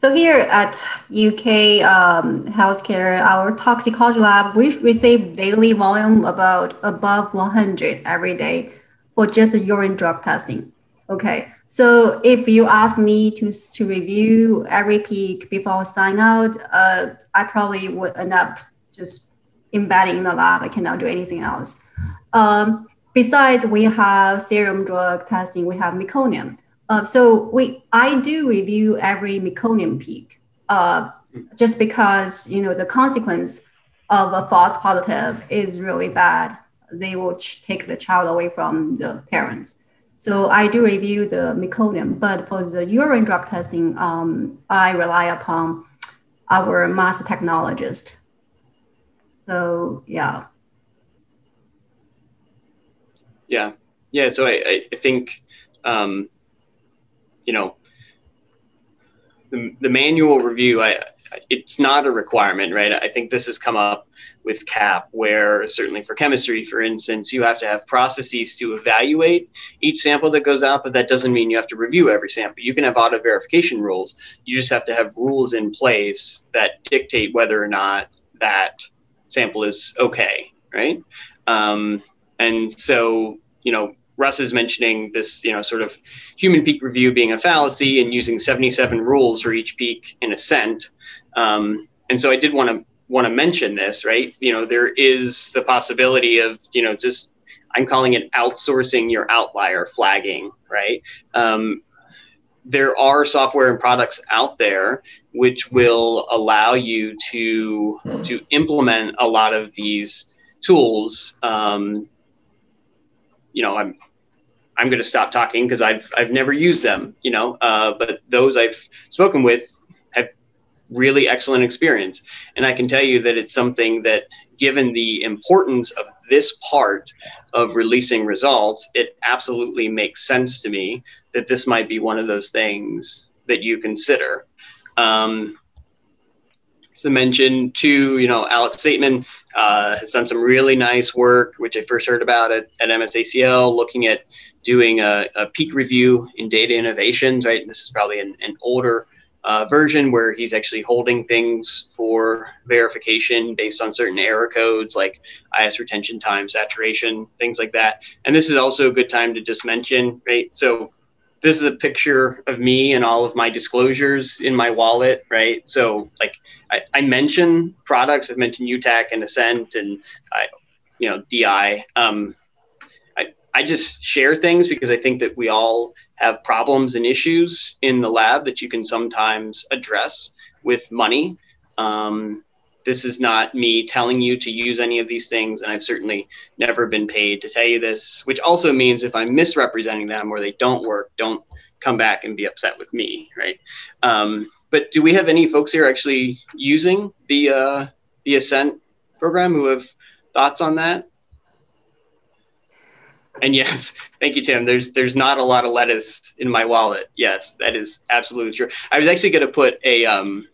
so here at UK um, Healthcare, our toxicology lab, we receive daily volume about above 100 every day for just urine drug testing. Okay, so if you ask me to, to review every peak before sign out, uh, I probably would end up just embedding in the lab. I cannot do anything else. Um, besides, we have serum drug testing, we have meconium. Uh, so we, I do review every meconium peak, uh, just because you know the consequence of a false positive is really bad. They will ch- take the child away from the parents. So I do review the meconium, but for the urine drug testing, um, I rely upon our mass technologist. So yeah. Yeah, yeah. So I, I think um, you know, the, the manual review, I, it's not a requirement, right? I think this has come up with CAP, where certainly for chemistry, for instance, you have to have processes to evaluate each sample that goes out, but that doesn't mean you have to review every sample. You can have auto verification rules. You just have to have rules in place that dictate whether or not that sample is okay, right? Um, and so, you know, Russ is mentioning this, you know, sort of human peak review being a fallacy and using 77 rules for each peak in Ascent. Um, and so I did want to want to mention this, right? You know, there is the possibility of, you know, just I'm calling it outsourcing your outlier flagging, right? Um, there are software and products out there which will allow you to to implement a lot of these tools. Um, you know, I'm I'm going to stop talking because I've I've never used them, you know. Uh, but those I've spoken with really excellent experience, and I can tell you that it's something that, given the importance of this part of releasing results, it absolutely makes sense to me that this might be one of those things that you consider. Um, to mention too, you know, Alex Saitman uh, has done some really nice work, which I first heard about at, at MSACL, looking at doing a, a peak review in data innovations, right? And this is probably an, an older uh, version where he's actually holding things for verification based on certain error codes like IS retention time, saturation, things like that. And this is also a good time to just mention, right? So this is a picture of me and all of my disclosures in my wallet, right? So like I, I mention products, I've mentioned UTAK and Ascent and I, you know, DI. Um, I just share things because I think that we all have problems and issues in the lab that you can sometimes address with money. Um, this is not me telling you to use any of these things, and I've certainly never been paid to tell you this, which also means if I'm misrepresenting them or they don't work, don't come back and be upset with me, right? Um, but do we have any folks here actually using the uh, the Ascent program who have thoughts on that? And yes, thank you, Tim. There's there's not a lot of lettuce in my wallet. Yes, that is absolutely true. I was actually going to put a um,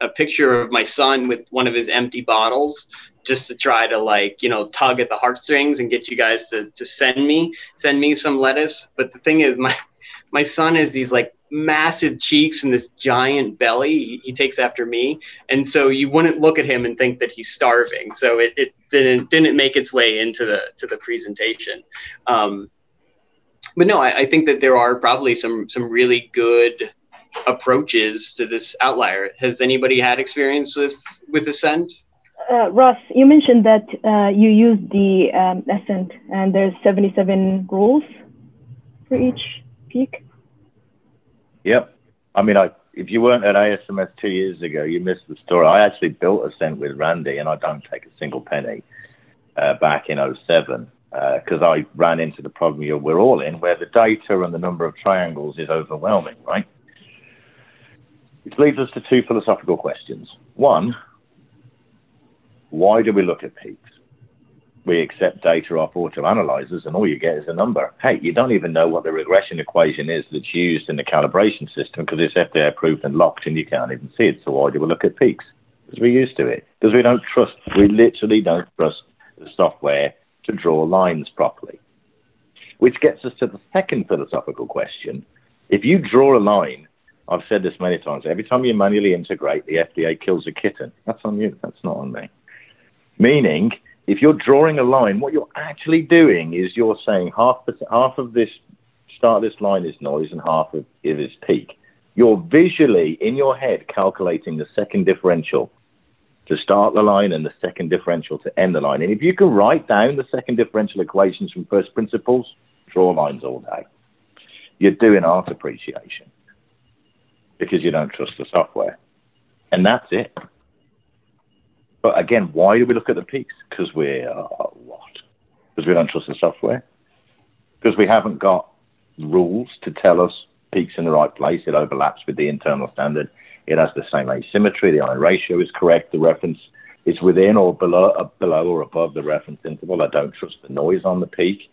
a picture of my son with one of his empty bottles just to try to like you know tug at the heartstrings and get you guys to to send me send me some lettuce. But the thing is, my my son has these like massive cheeks and this giant belly. He, he, takes after me, and so you wouldn't look at him and think that he's starving. So it, it didn't didn't make its way into the to the presentation. Um, but no, I, I think that there are probably some some really good approaches to this outlier. Has anybody had experience with with Ascent? Uh, Ross, you mentioned that uh, you use the um, Ascent, and there's 77 rules for each peak. Yep. I mean, I if you weren't at ASMS two years ago, you missed the story. I actually built a Ascent with Randy, and I don't take a single penny uh, back in 07 because uh, I ran into the problem you we're all in, where the data and the number of triangles is overwhelming, right? Which leads us to two philosophical questions. One, why do we look at peaks? We accept data off auto analyzers, and all you get is a number. Hey, you don't even know what the regression equation is that's used in the calibration system because it's FDA approved and locked, and you can't even see it. So why do we look at peaks? Because we're used to it. Because we don't trust. We literally don't trust the software to draw lines properly. Which gets us to the second philosophical question. If you draw a line I've said this many times. Every time you manually integrate, the FDA kills a kitten. That's on you. That's not on me. Meaning, if you're drawing a line, what you're actually doing is you're saying half half of this start of this line is noise and half of it is peak. You're visually in your head calculating the second differential to start the line and the second differential to end the line. And if you can write down the second differential equations from first principles, draw lines all day. You're doing art appreciation because you don't trust the software. And that's it. But again, why do we look at the peaks? Because we're uh, what? Because we don't trust the software? Because we haven't got rules to tell us peaks in the right place. It overlaps with the internal standard. It has the same asymmetry. The ion ratio is correct. The reference is within or below, uh, below or above the reference interval. I don't trust the noise on the peak.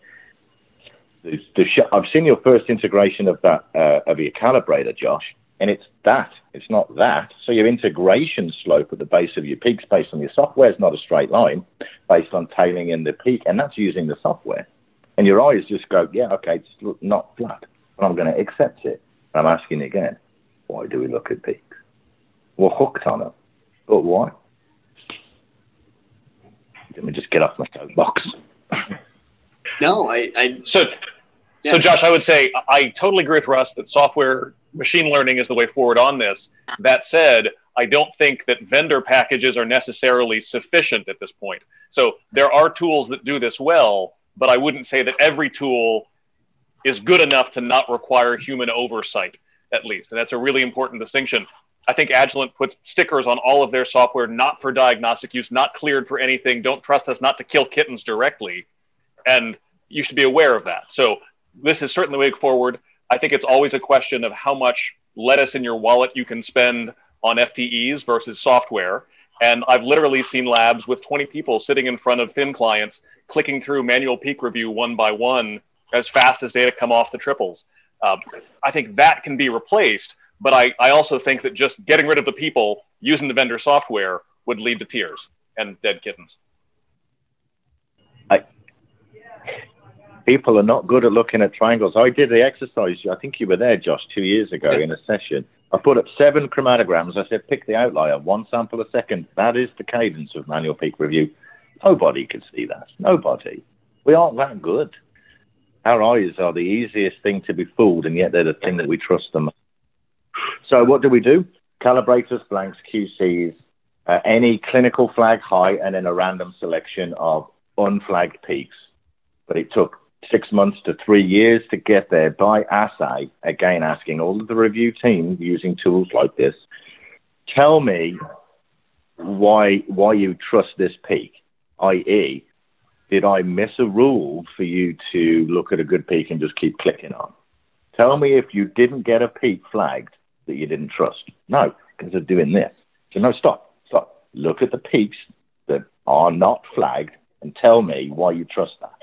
The, the I've seen your first integration of that uh, of your calibrator, Josh, and it's that. It's not that. So your integration slope at the base of your peaks based on your software is not a straight line based on tailing in the peak, and that's using the software. And your eyes just go, yeah, okay, it's not flat, but I'm going to accept it. I'm asking again, why do we look at peaks? We're hooked on them, but why? Let me just get off my soapbox. no, I, I so yeah. so Josh, I would say I totally agree with Russ that software machine learning is the way forward on this. That said, I don't think that vendor packages are necessarily sufficient at this point. So there are tools that do this well, but I wouldn't say that every tool is good enough to not require human oversight, at least. And that's a really important distinction. I think Agilent puts stickers on all of their software, not for diagnostic use, not cleared for anything. Don't trust us not to kill kittens directly. And you should be aware of that. So this is certainly the way forward. I think it's always a question of how much lettuce in your wallet you can spend on FTEs versus software. And I've literally seen labs with 20 people sitting in front of thin clients, clicking through manual peak review one by one as fast as data come off the triples. Um, I think that can be replaced, but I, I also think that just getting rid of the people using the vendor software would lead to tears and dead kittens. People are not good at looking at triangles. I did the exercise. I think you were there, Josh, two years ago in a session. I put up seven chromatograms. I said, pick the outlier, one sample a second. That is the cadence of manual peak review. Nobody could see that. Nobody. We aren't that good. Our eyes are the easiest thing to be fooled, and yet they're the thing that we trust them. So what do we do? Calibrators, blanks, QCs, uh, any clinical flag high, and then a random selection of unflagged peaks. But it took six months to three years to get there by assay, again asking all of the review team using tools like this, tell me why why you trust this peak, i.e., did I miss a rule for you to look at a good peak and just keep clicking on? Tell me if you didn't get a peak flagged that you didn't trust. No, because they're doing this. So no, stop, stop. Look at the peaks that are not flagged and tell me why you trust that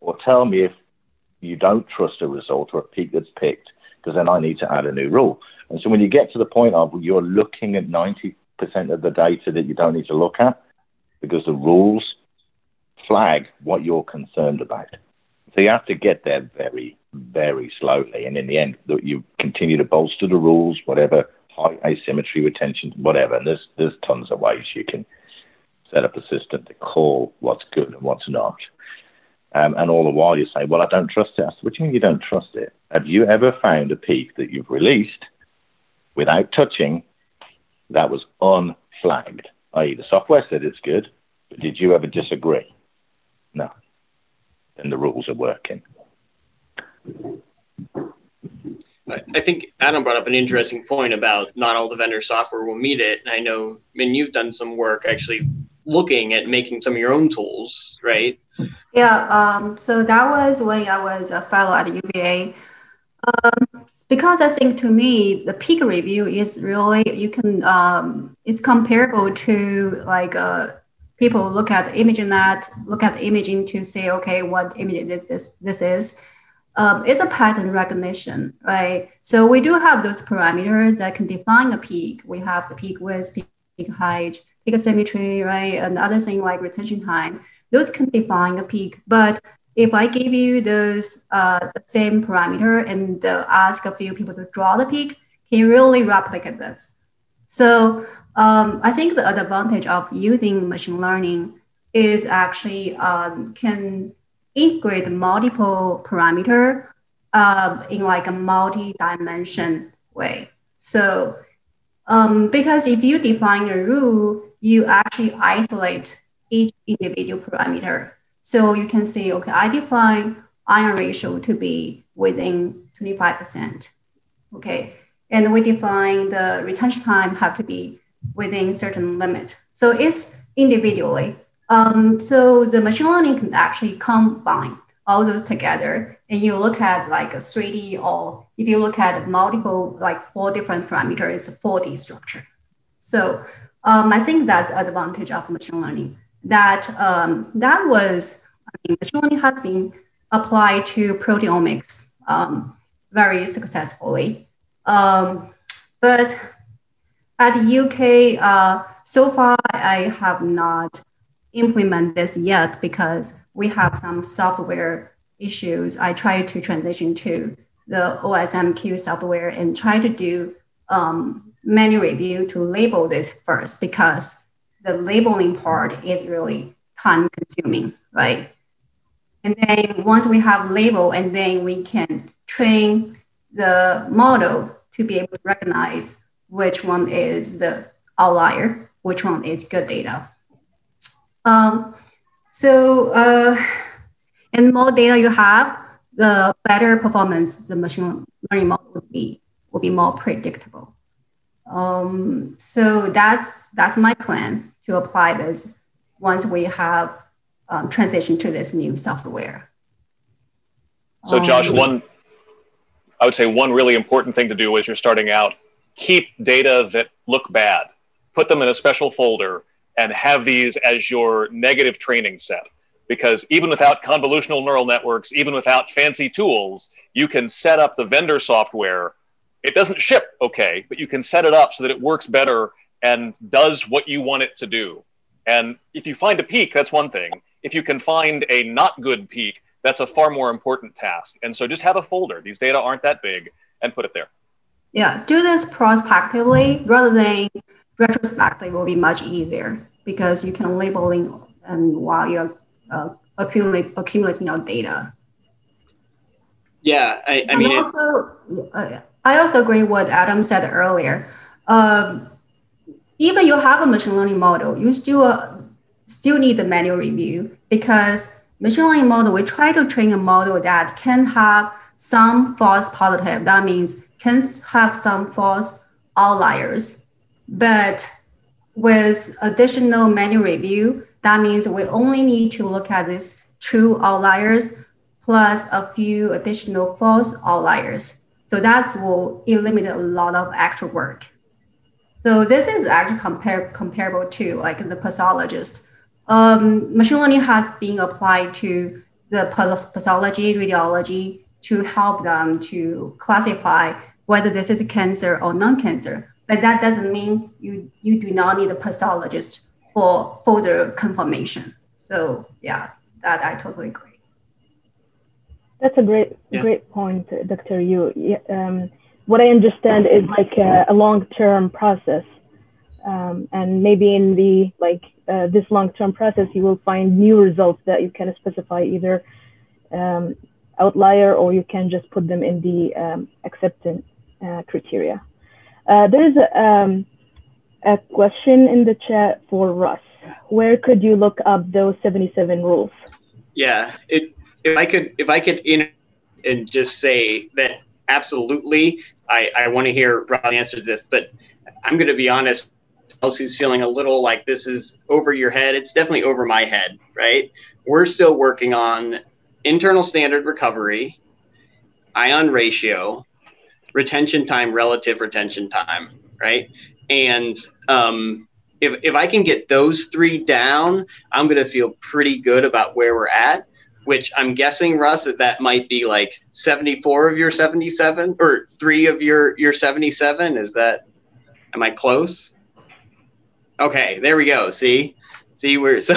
or tell me if you don't trust a result or a peak that's picked, because then I need to add a new rule. And so when you get to the point of you're looking at 90% of the data that you don't need to look at, because the rules flag what you're concerned about. So you have to get there very, very slowly. And in the end, you continue to bolster the rules, whatever high asymmetry, retention, whatever. And there's, there's tons of ways you can set up a system to call what's good and what's not. Um, and all the while you say, well, I don't trust it. I said, what do you mean you don't trust it? Have you ever found a peak that you've released without touching that was unflagged? I.e., the software said it's good, but did you ever disagree? No. Then the rules are working. I think Adam brought up an interesting point about not all the vendor software will meet it. And I know, I mean, you've done some work actually looking at making some of your own tools, right? Yeah. Um, so that was when I was a fellow at UVA. Um, because I think to me, the peak review is really, you can, um, it's comparable to like uh, people look at ImageNet, look at imaging to say, okay, what image this, this, is um, is a pattern recognition, right? So we do have those parameters that can define a peak. We have the peak width, peak height, symmetry, right? And other thing like retention time. Those can define a peak. But if I give you those uh, the same parameter and uh, ask a few people to draw the peak, can you really replicate this? So um, I think the advantage of using machine learning is actually um, can integrate multiple parameter uh, in like a multi-dimension way. So um, because if you define a rule, you actually isolate each individual parameter. So you can say, okay, I define ion ratio to be within 25%. Okay. And we define the retention time have to be within certain limit. So it's individually. Um, so the machine learning can actually combine all those together and you look at like a 3D or if you look at multiple, like four different parameters, it's a 4D structure. So um, I think that's the advantage of machine learning. That um, that was, I mean, machine learning has been applied to proteomics um, very successfully. Um, but at UK, uh, so far I have not implement this yet because we have some software issues. I try to transition to the OSMQ software and try to do um, manual review to label this first because the labeling part is really time consuming, right? And then once we have label and then we can train the model to be able to recognize which one is the outlier, which one is good data. Um, so, uh, and more data you have, the better performance the machine learning model would be will be more predictable. Um, so that's that's my plan to apply this once we have um, transitioned to this new software. So, Josh, um, one I would say one really important thing to do as you're starting out: keep data that look bad, put them in a special folder, and have these as your negative training set. Because even without convolutional neural networks, even without fancy tools, you can set up the vendor software. It doesn't ship okay, but you can set it up so that it works better and does what you want it to do. And if you find a peak, that's one thing. If you can find a not good peak, that's a far more important task. And so just have a folder. These data aren't that big and put it there. Yeah, do this prospectively rather than retrospectively will be much easier because you can labeling and um, while you're uh, accumulate, accumulating your data. Yeah, I, I mean, also, uh, I also agree what Adam said earlier. Um, even you have a machine learning model, you still uh, still need the manual review because machine learning model we try to train a model that can have some false positive. That means can have some false outliers but with additional manual review, that means we only need to look at these true outliers plus a few additional false outliers. So that will eliminate a lot of extra work. So this is actually compare, comparable to like the pathologist. Um, machine learning has been applied to the pathology, radiology to help them to classify whether this is cancer or non-cancer. But that doesn't mean you, you do not need a pathologist for further confirmation. So yeah, that I totally agree. That's a great, yeah. great point, Dr. Yu. Um, what I understand is like a, a long-term process, um, and maybe in the like uh, this long-term process, you will find new results that you can specify either um, outlier or you can just put them in the um, acceptance uh, criteria. Uh, there is a, um, a question in the chat for Russ. Where could you look up those 77 rules? Yeah, it, if I could, if I could in and just say that absolutely, I, I want to hear Russ answer this, but I'm going to be honest. Else who's feeling a little like this is over your head? It's definitely over my head, right? We're still working on internal standard recovery, ion ratio, retention time, relative retention time, right? And um, if, if I can get those three down, I'm going to feel pretty good about where we're at, which I'm guessing, Russ, that that might be like 74 of your 77 or three of your, your 77. Is that, am I close? Okay, there we go. See, see where, so,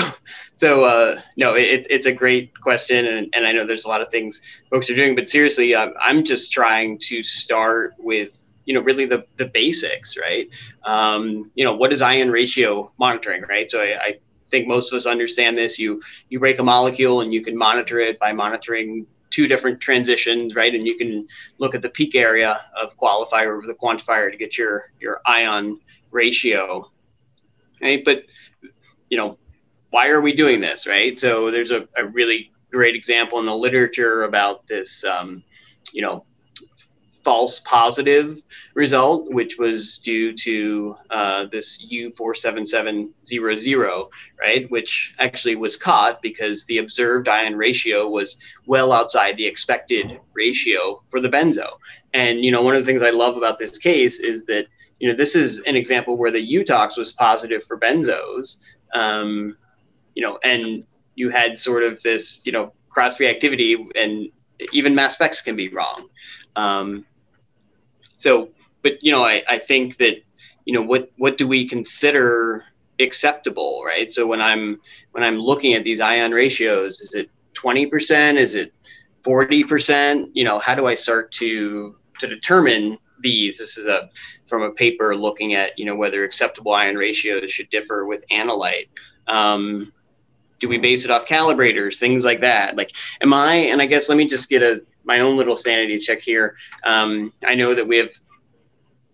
so uh, no, it, it's a great question, and, and I know there's a lot of things folks are doing, but seriously, uh, I'm just trying to start with you know really the the basics, right? Um, you know, what is ion ratio monitoring, right? So I, I think most of us understand this. You you break a molecule and you can monitor it by monitoring two different transitions, right? And you can look at the peak area of qualifier over the quantifier to get your your ion ratio, right? But you know, why are we doing this, right? So there's a, a really great example in the literature about this, um, you know, false positive result, which was due to uh, this U47700, right? Which actually was caught because the observed ion ratio was well outside the expected ratio for the benzo. And, you know, one of the things I love about this case is that, you know, this is an example where the UTOX was positive for benzos, um, you know, and you had sort of this, you know, cross reactivity, and even mass specs can be wrong. Um, so, but you know, I, I think that you know what what do we consider acceptable, right? So when I'm when I'm looking at these ion ratios, is it twenty percent? Is it forty percent? You know, how do I start to to determine these? This is a from a paper looking at you know whether acceptable ion ratios should differ with analyte. Um, do we base it off calibrators, things like that? Like, am I? And I guess let me just get a my own little sanity check here. Um, I know that we have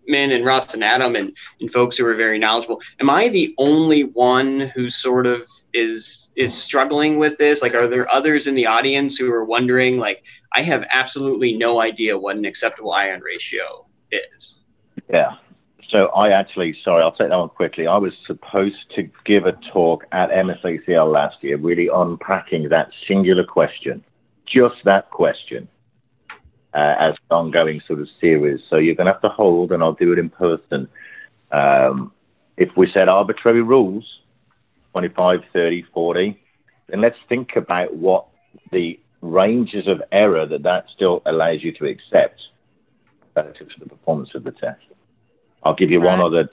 Min and Ross and Adam and, and folks who are very knowledgeable. Am I the only one who sort of is is struggling with this? Like, are there others in the audience who are wondering? Like, I have absolutely no idea what an acceptable ion ratio is. Yeah. So I actually, sorry, I'll take that one quickly. I was supposed to give a talk at MSACL last year, really unpacking that singular question, just that question, uh, as an ongoing sort of series. So you're going to have to hold, and I'll do it in person. Um, if we set arbitrary rules, 25, 30, 40, then let's think about what the ranges of error that that still allows you to accept relative to the performance of the test. I'll give you one other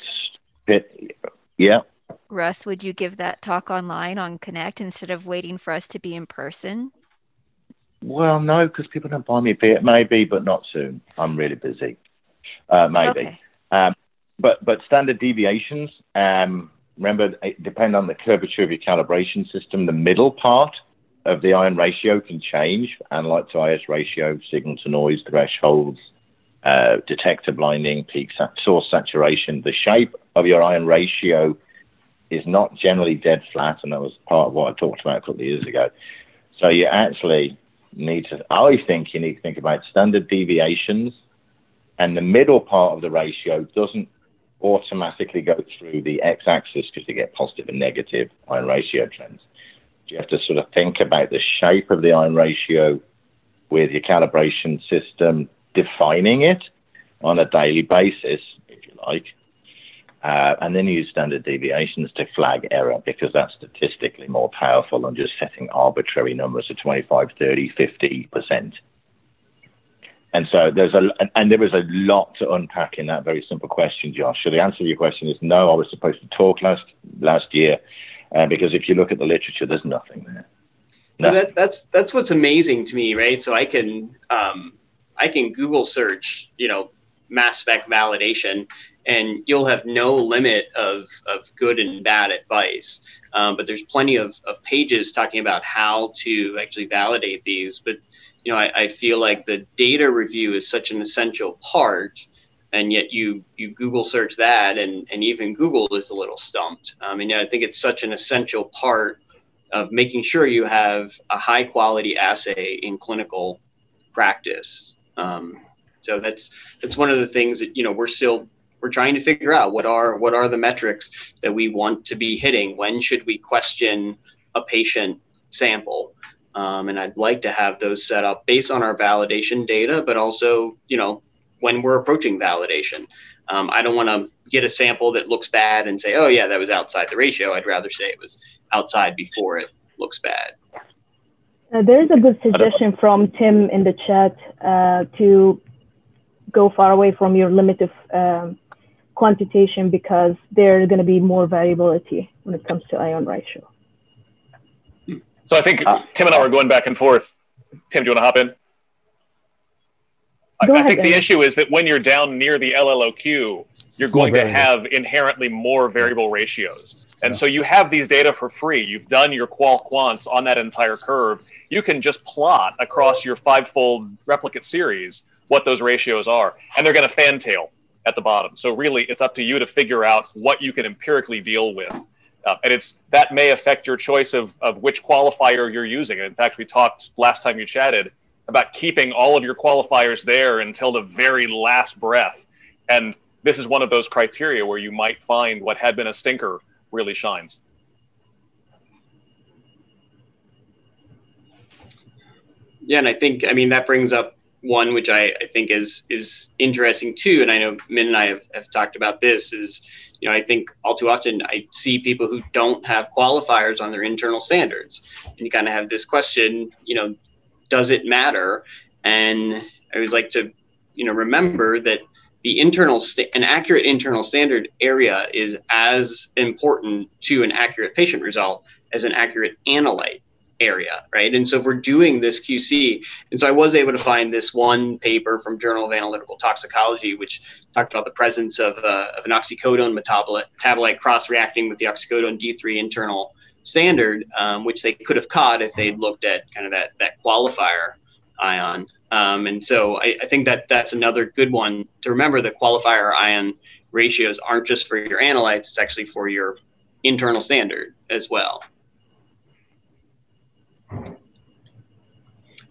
bit. Yeah. Russ, would you give that talk online on Connect instead of waiting for us to be in person? Well, no, because people don't buy me beer. Maybe, but not soon. I'm really busy. Uh, maybe. Okay. Um, but but standard deviations. Um, remember, it depend on the curvature of your calibration system. The middle part of the ion ratio can change, analyte to IS ratio, signal to noise thresholds, uh, detector blinding, peak source saturation. The shape of your ion ratio is not generally dead flat, and that was part of what I talked about a couple of years ago. So you actually need to, I think you need to think about standard deviations, and the middle part of the ratio doesn't automatically go through the x-axis because you get positive and negative ion ratio trends. You have to sort of think about the shape of the ion ratio with your calibration system defining it on a daily basis, if you like. Uh, and then use standard deviations to flag error because that's statistically more powerful than just setting arbitrary numbers of 25, 30, 50%. and so there's a and there was a lot to unpack in that very simple question, Josh. So the answer to your question is no. I was supposed to talk last last year, uh, because if you look at the literature, there's nothing there. No. That, that's that's what's amazing to me, right? So I can um, I can Google search, you know, mass spec validation, and you'll have no limit of of good and bad advice. Um, but there's plenty of, of pages talking about how to actually validate these. But you know, I, I feel like the data review is such an essential part and yet you you Google search that, and and even Google is a little stumped. I mean, I think it's such an essential part of making sure you have a high quality assay in clinical practice. Um, so that's that's one of the things that you know we're still we're trying to figure out what are what are the metrics that we want to be hitting. When should we question a patient sample? Um, and I'd like to have those set up based on our validation data, but also you know when we're approaching validation. Um, I don't want to get a sample that looks bad and say, oh, yeah, that was outside the ratio. I'd rather say it was outside before it looks bad. Uh, there's a good suggestion from Tim in the chat uh, to go far away from your limit of um, quantitation because there's going to be more variability when it comes to ion ratio. So I think uh, Tim and I were going back and forth. Tim, do you want to hop in? Go I, ahead, think the issue is that when you're down near the LLOQ, you're going to have inherently more variable ratios. And yeah. so you have these data for free. You've done your qual quants on that entire curve. You can just plot across your five-fold replicate series what those ratios are, and they're going to fantail at the bottom. So really, it's up to you to figure out what you can empirically deal with. Uh, and it's that may affect your choice of, of which qualifier you're using. And in fact, we talked last time you chatted about keeping all of your qualifiers there until the very last breath. And this is one of those criteria where you might find what had been a stinker really shines. Yeah, and I think I mean that brings up one which I, I think is is interesting too, and I know Min and I have, have talked about this is you know I think all too often I see people who don't have qualifiers on their internal standards, and you kind of have this question, you know, does it matter? And I always like to, you know, remember that the internal an accurate internal standard area is as important to an accurate patient result as an accurate analyte area, right? And so if we're doing this QC, and so I was able to find this one paper from Journal of Analytical Toxicology, which talked about the presence of, uh, of an oxycodone metabolite, metabolite cross-reacting with the oxycodone D3 internal standard, um, which they could have caught if they'd looked at kind of that that qualifier ion. Um, and so I, I, think that that's another good one to remember. The qualifier ion ratios aren't just for your analytes; it's actually for your internal standard as well.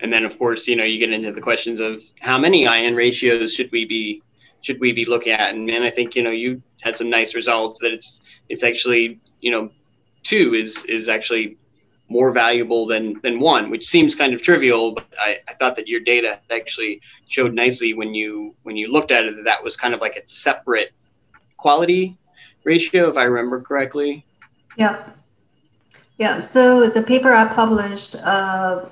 And then, of course, you know, you get into the questions of how many ion ratios should we be should we be looking at? And, and I think you know you had some nice results that it's it's actually you know two is is actually more valuable than than one, which seems kind of trivial, but I, I thought that your data actually showed nicely when you when you looked at it that that was kind of like a separate quality ratio, if I remember correctly. Yeah, yeah. So the paper I published uh,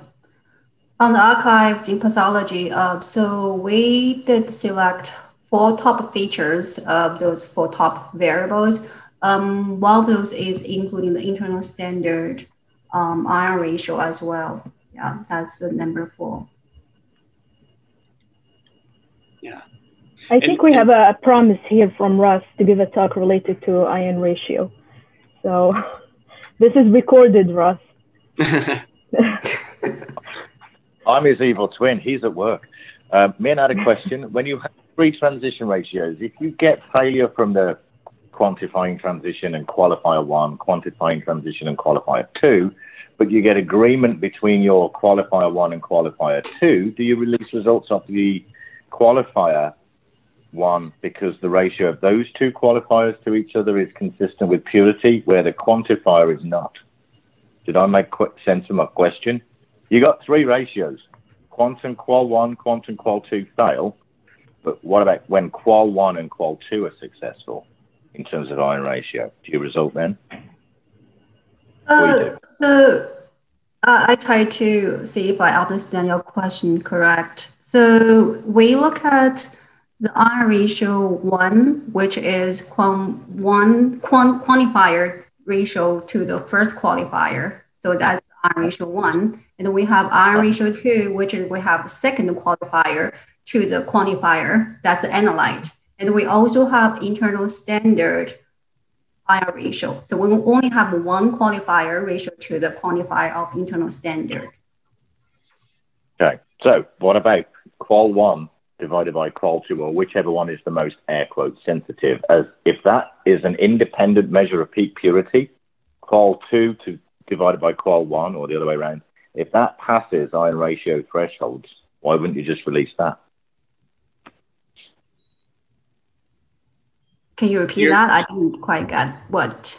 on the archives in pathology. Uh, so we did select four top features of those four top variables. Um, one of those is including the internal standard um, ion ratio as well. Yeah, that's the number four. Yeah. I and, think we and, have a, a, promise here from Russ to give a talk related to ion ratio. So this is recorded, Russ. I'm his evil twin. He's at work. Um, Min had a question. When you have three transition ratios, if you get failure from the quantifying transition and qualifier one, quantifying transition and qualifier two, but you get agreement between your qualifier one and qualifier two, do you release results of the qualifier one because the ratio of those two qualifiers to each other is consistent with purity, where the quantifier is not? Did I make sense of my question? You got three ratios. Quantum qual one, quantum qual two fail, but what about when qual one and qual two are successful? in terms of ion ratio? Do you result then? Uh, so uh, I try to see if I understand your question correct. So we look at the R ratio one, which is quant one quant quantifier ratio to the first qualifier. So that's R ratio one. And we have R ratio two, which is we have the second qualifier to the quantifier, that's the analyte. And we also have internal standard IR ratio. So we only have one qualifier ratio to the quantifier of internal standard. Okay, so what about qual one divided by qual two, or whichever one is the most air quote sensitive? As if that is an independent measure of peak purity, qual two to divided by qual one, or the other way around, if that passes ion ratio thresholds, why wouldn't you just release that? Can you repeat You're, that? I didn't quite get what.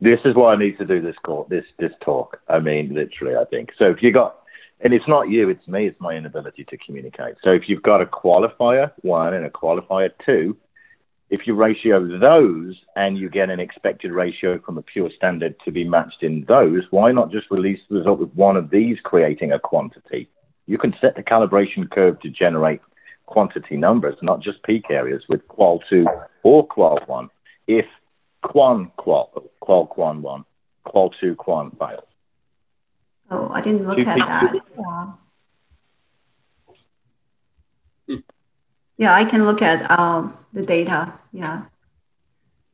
This is why I need to do this call, this this talk. I mean, literally, I think. So if you got, and it's not you, it's me, it's my inability to communicate. So if you've got a qualifier one and a qualifier two, if you ratio those and you get an expected ratio from a pure standard to be matched in those, why not just release the result with one of these creating a quantity? You can set the calibration curve to generate quantity numbers, not just peak areas with qual 2 or qual 1 if quan qual, qual quan 1, qual 2 quan fails. Oh, I didn't look at that. Yeah. Yeah, I can look at um, the data. Yeah.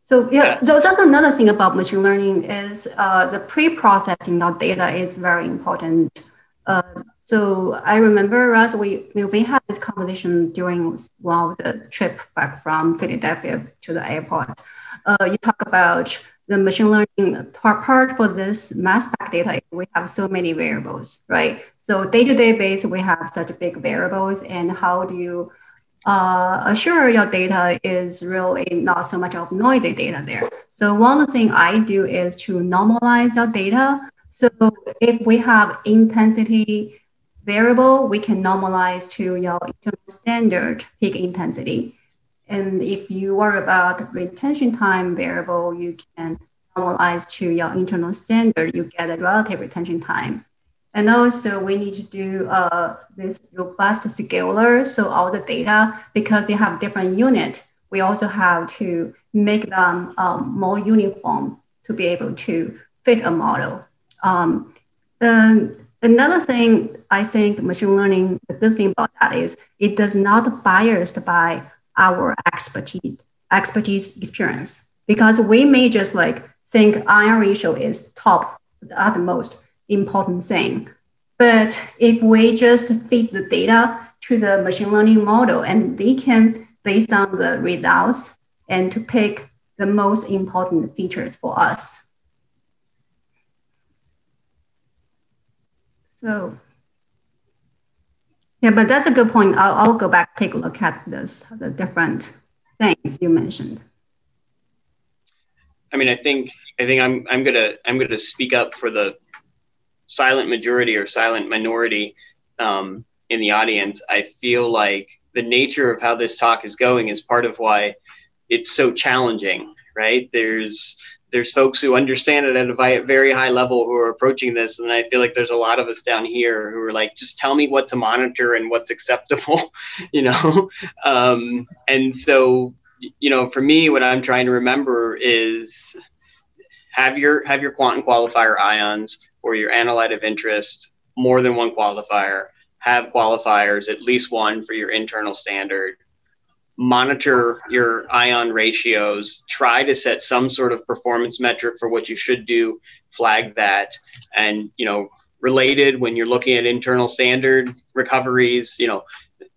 So yeah, so that's another thing about machine learning is uh, the pre-processing of data is very important. Uh, so I remember, Russ, we, we had this conversation during one of the trip back from Philadelphia to the airport. Uh, you talk about the machine learning part for this mass spec data. We have so many variables, right? So day-to-day base, we have such big variables and how do you uh, assure your data is really not so much of noisy data there. So one thing I do is to normalize your data. So if we have intensity variable, we can normalize to your internal standard peak intensity. And if you worry about retention time variable, you can normalize to your internal standard, you get a relative retention time. And also we need to do uh, this robust scaler. So all the data, because they have different unit, we also have to make them um, more uniform to be able to fit a model. Um, Another thing I think machine learning, the good thing about that is it does not biased by our expertise, expertise experience. Because we may just like think ion ratio is top, the utmost important thing. But if we just feed the data to the machine learning model and they can, based on the results, and to pick the most important features for us. So yeah, but that's a good point. I'll, I'll go back, take a look at this, the different things you mentioned. I mean, I think I think I'm I'm gonna I'm gonna speak up for the silent majority or silent minority um, in the audience. I feel like the nature of how this talk is going is part of why it's so challenging, right? There's there's folks who understand it at a very high level who are approaching this and i feel like there's a lot of us down here who are like just tell me what to monitor and what's acceptable you know um, and so you know for me what i'm trying to remember is have your have your quantum qualifier ions for your analyte of interest more than one qualifier have qualifiers at least one for your internal standard. Monitor your ion ratios, try to set some sort of performance metric for what you should do, flag that, and you know, related when you're looking at internal standard recoveries, you know,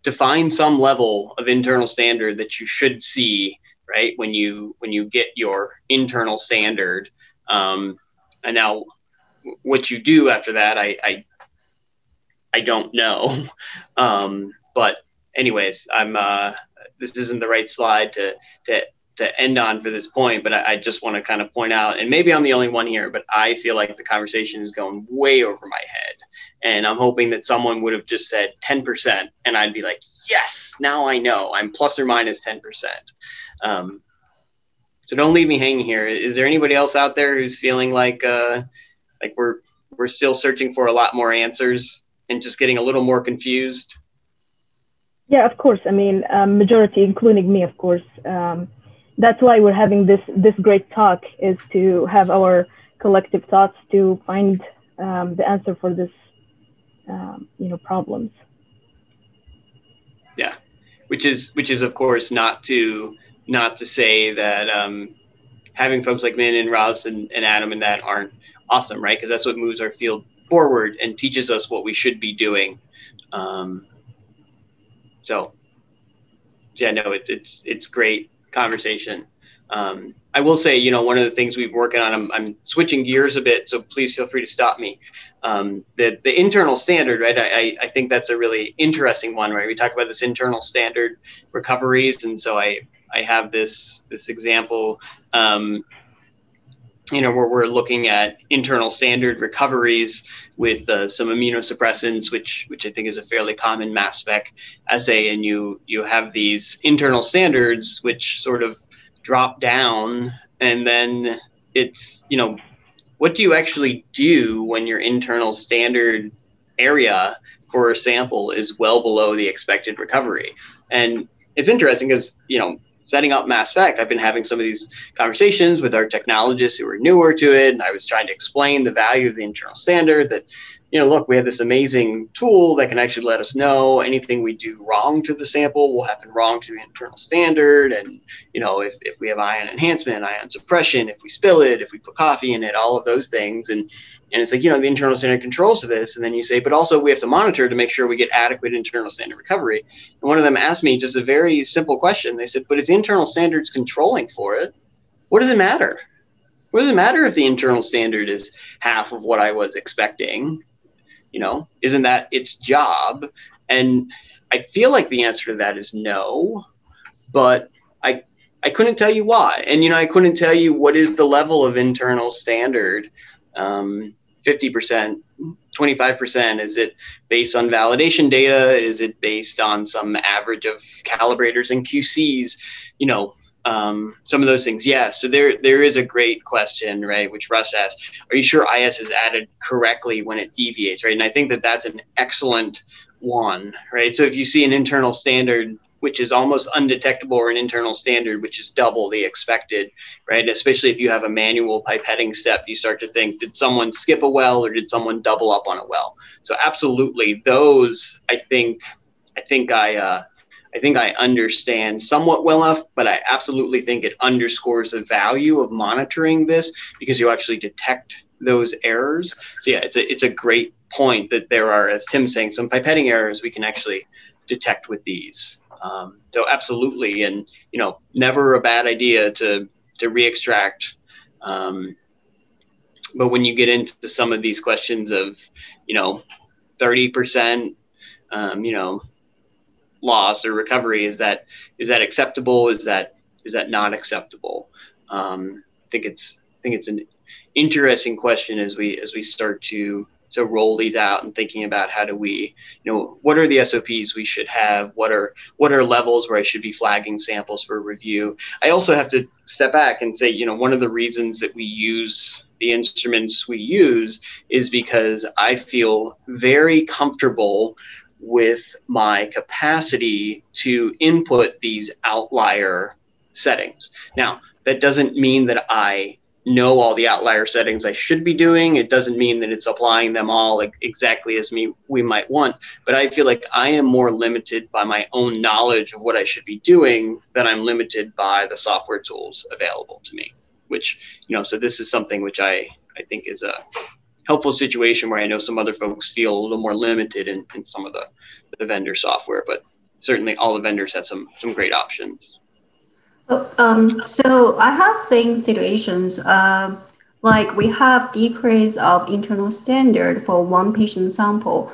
define some level of internal standard that you should see right when you when you get your internal standard. Um, and now what you do after that i i, I don't know um, but anyways i'm uh, this isn't the right slide to to to end on for this point, but I, I just want to kind of point out, and maybe I'm the only one here, but I feel like the conversation is going way over my head. And I'm hoping that someone would have just said 10%, and I'd be like, yes, now I know I'm plus or minus 10%. Um, so don't leave me hanging here. Is there anybody else out there who's feeling like uh, like we're we're still searching for a lot more answers and just getting a little more confused? Yeah, of course. I mean, um, majority, including me, of course. Um, that's why we're having this this great talk is to have our collective thoughts to find um, the answer for this, um, you know, problems. Yeah, which is which is of course not to not to say that um, having folks like Min and Ross and, and Adam and that aren't awesome, right? Because that's what moves our field forward and teaches us what we should be doing. Um, so, yeah, no, it's it's it's great conversation. Um, I will say, you know, one of the things we've working on, I'm, I'm switching gears a bit, so please feel free to stop me. Um, the, the internal standard, right? I, I think that's a really interesting one, right? We talk about this internal standard recoveries. And so I, I have this, this example, um, you know, where we're looking at internal standard recoveries with uh, some immunosuppressants, which which I think is a fairly common mass spec assay, and you you have these internal standards which sort of drop down and then it's you know what do you actually do when your internal standard area for a sample is well below the expected recovery? And it's interesting because you know setting up mass spec. I've been having some of these conversations with our technologists who are newer to it and i was trying to explain the value of the internal standard that you know, look, we have this amazing tool that can actually let us know anything we do wrong to the sample will happen wrong to the internal standard. And, you know, if, if we have ion enhancement, ion suppression, if we spill it, if we put coffee in it, all of those things. And, and it's like, you know, the internal standard controls this. And then you say, but also we have to monitor to make sure we get adequate internal standard recovery. And one of them asked me just a very simple question. They said, but if the internal standard's controlling for it, what does it matter? What does it matter if the internal standard is half of what I was expecting? You know, isn't that its job? And I feel like the answer to that is no, but I I couldn't tell you why. And you know, I couldn't tell you what is the level of internal standard. Um, 50%, 25%? Is it based on validation data? Is it based on some average of calibrators and QCs? You know, um, some of those things. Yeah. So there there is a great question, right? Which Russ asked: Are you sure IS is added correctly when it deviates, right? And I think that that's an excellent one, right? So if you see an internal standard which is almost undetectable or an internal standard which is double the expected right especially if you have a manual pipetting step you start to think did someone skip a well or did someone double up on a well so absolutely those i think i think i uh, I think I understand somewhat well enough, but I absolutely think it underscores the value of monitoring this because you actually detect those errors. So yeah, it's a it's a great point that there are, as Tim's saying, some pipetting errors we can actually detect with these. Um, so absolutely, and you know, never a bad idea to to re-extract. Um, but when you get into some of these questions of, you know, thirty percent, um, you know, loss or recovery is that is that acceptable? Is that is that not acceptable? Um, i think it's i think it's an interesting question as we as we start to to roll these out and thinking about how do we you know what are the sops we should have? What are what are levels where i should be flagging samples for review? I also have to step back and say you know one of the reasons that we use the instruments we use is because i feel very comfortable with my capacity to input these outlier settings. Now, that doesn't mean that I know all the outlier settings I should be doing. It doesn't mean that it's applying them all exactly as me we might want, but I feel like I am more limited by my own knowledge of what I should be doing than I'm limited by the software tools available to me. Which, you know, so this is something which I I think is a helpful situation where I know some other folks feel a little more limited in, in some of the, the vendor software, but certainly all the vendors have some some great options. Um, so I have seen situations uh, like we have decrease of internal standard for one patient sample.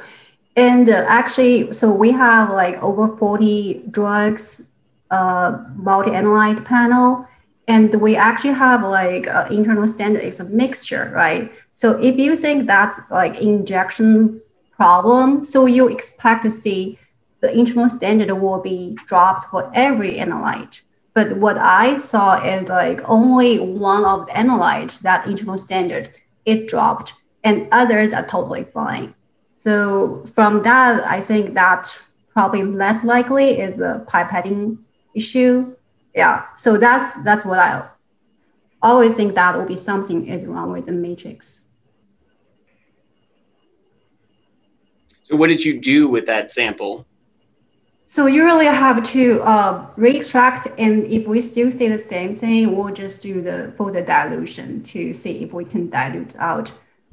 And uh, actually, so we have like over 40 drugs uh, multi-analyte panel and we actually have like uh, internal standard is a mixture, right? So if you think that's like injection problem, so you expect to see the internal standard will be dropped for every analyte. But what I saw is like only one of the analyte that internal standard it dropped, and others are totally fine. So from that, I think that probably less likely is a pipetting issue. Yeah. So that's that's what I always think that will be something is wrong with the matrix. So what did you do with that sample? So you really have to uh, re-extract, and if we still see the same thing, we'll just do the further dilution to see if we can dilute out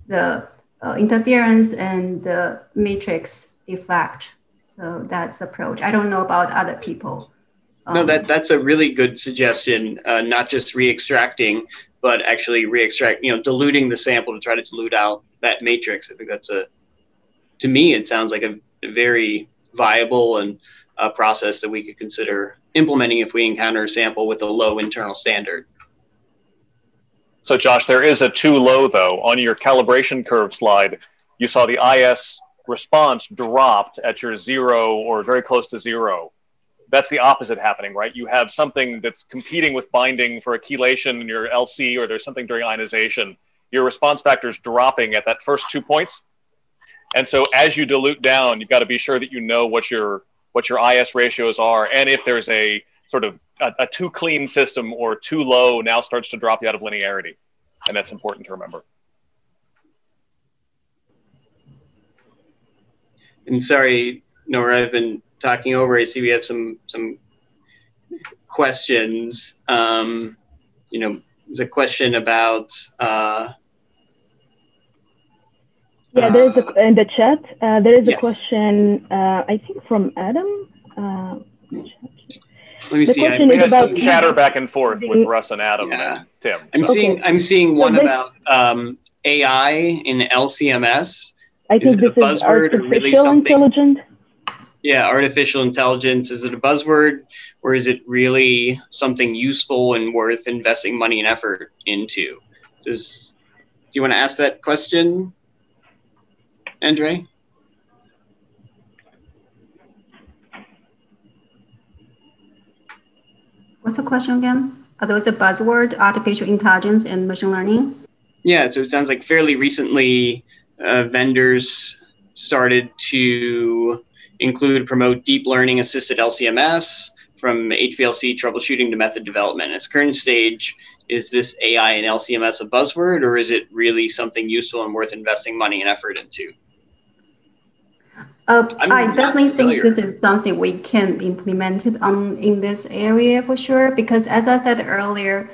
the uh, interference and the matrix effect. So that's the approach. I don't know about other people. Um, no, that that's a really good suggestion. Uh, not just re-extracting, but actually re-extract. You know, diluting the sample to try to dilute out that matrix. I think that's a. To me, it sounds like a very viable and a process that we could consider implementing if we encounter a sample with a low internal standard. So, Josh, there is a too low though. On your calibration curve slide, you saw the IS response dropped at your zero or very close to zero. That's the opposite happening, right? You have something that's competing with binding for a chelation in your LC, or there's something during ionization. Your response factor is dropping at that first two points. And so, as you dilute down, you've got to be sure that you know what your what your IS ratios are, and if there's a sort of a, a too clean system or too low now starts to drop you out of linearity. And that's important to remember. And sorry, Nora, I've been talking over. I see we have some some questions. Um, you know, there's a question about uh, yeah, there is a, uh, in the chat. Uh, there is a yes. question. Uh, I think from Adam. Uh, Let me the see. Question I, is about some chatter back and forth with Russ and Adam yeah. and Tim. I'm so. seeing. I'm seeing one so about um, AI in LCMS. I think is this is artificial really intelligence. Yeah, artificial intelligence. Is it a buzzword, or is it really something useful and worth investing money and effort into? Does do you want to ask that question? Andre? What's the question again? Are those a buzzword, artificial intelligence and machine learning? Yeah, so it sounds like fairly recently uh, vendors started to include promote deep learning assisted LCMS from HPLC troubleshooting to method development. its current stage, is this AI and LCMS a buzzword, or is it really something useful and worth investing money and effort into? Uh, I definitely think this is something we can implement it on in this area for sure. Because as I said earlier,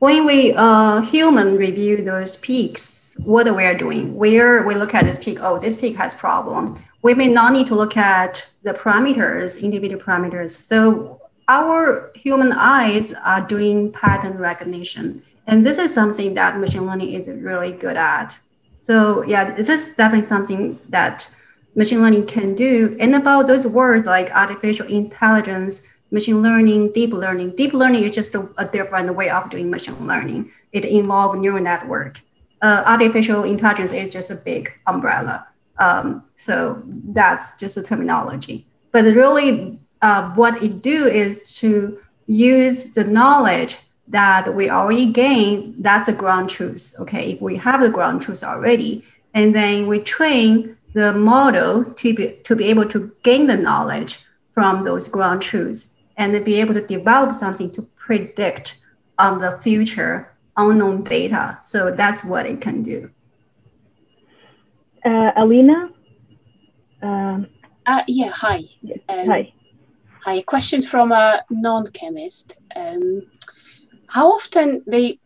when we uh, human review those peaks, what we are doing, where we look at this peak, oh, this peak has problem. We may not need to look at the parameters, individual parameters. So our human eyes are doing pattern recognition, and this is something that machine learning is really good at. So yeah, this is definitely something that machine learning can do. And about those words like artificial intelligence, machine learning, deep learning. Deep learning is just a, a different way of doing machine learning. It involves neural network. Uh, artificial intelligence is just a big umbrella. Um, so that's just a terminology. But really, uh, what it do is to use the knowledge that we already gain. That's a ground truth. Okay, if we have the ground truth already, and then we train the model to be, to be able to gain the knowledge from those ground truths and be able to develop something to predict on the future unknown data. So that's what it can do. Uh, Alina? Um, uh, yeah, hi. Yes, um, hi. Hi, question from a non-chemist. Um, how often the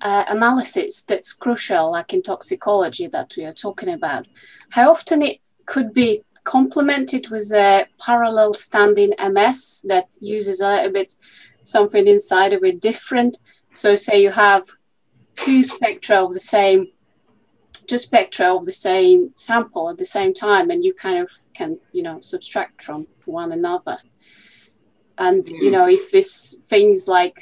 uh, analysis that's crucial, like in toxicology that we are talking about, how often it could be complemented with a parallel standing MS that uses a little bit something inside of it different. So say you have two spectra of the same two spectra of the same sample at the same time and you kind of can you know subtract from one another. And you mm. know if this things like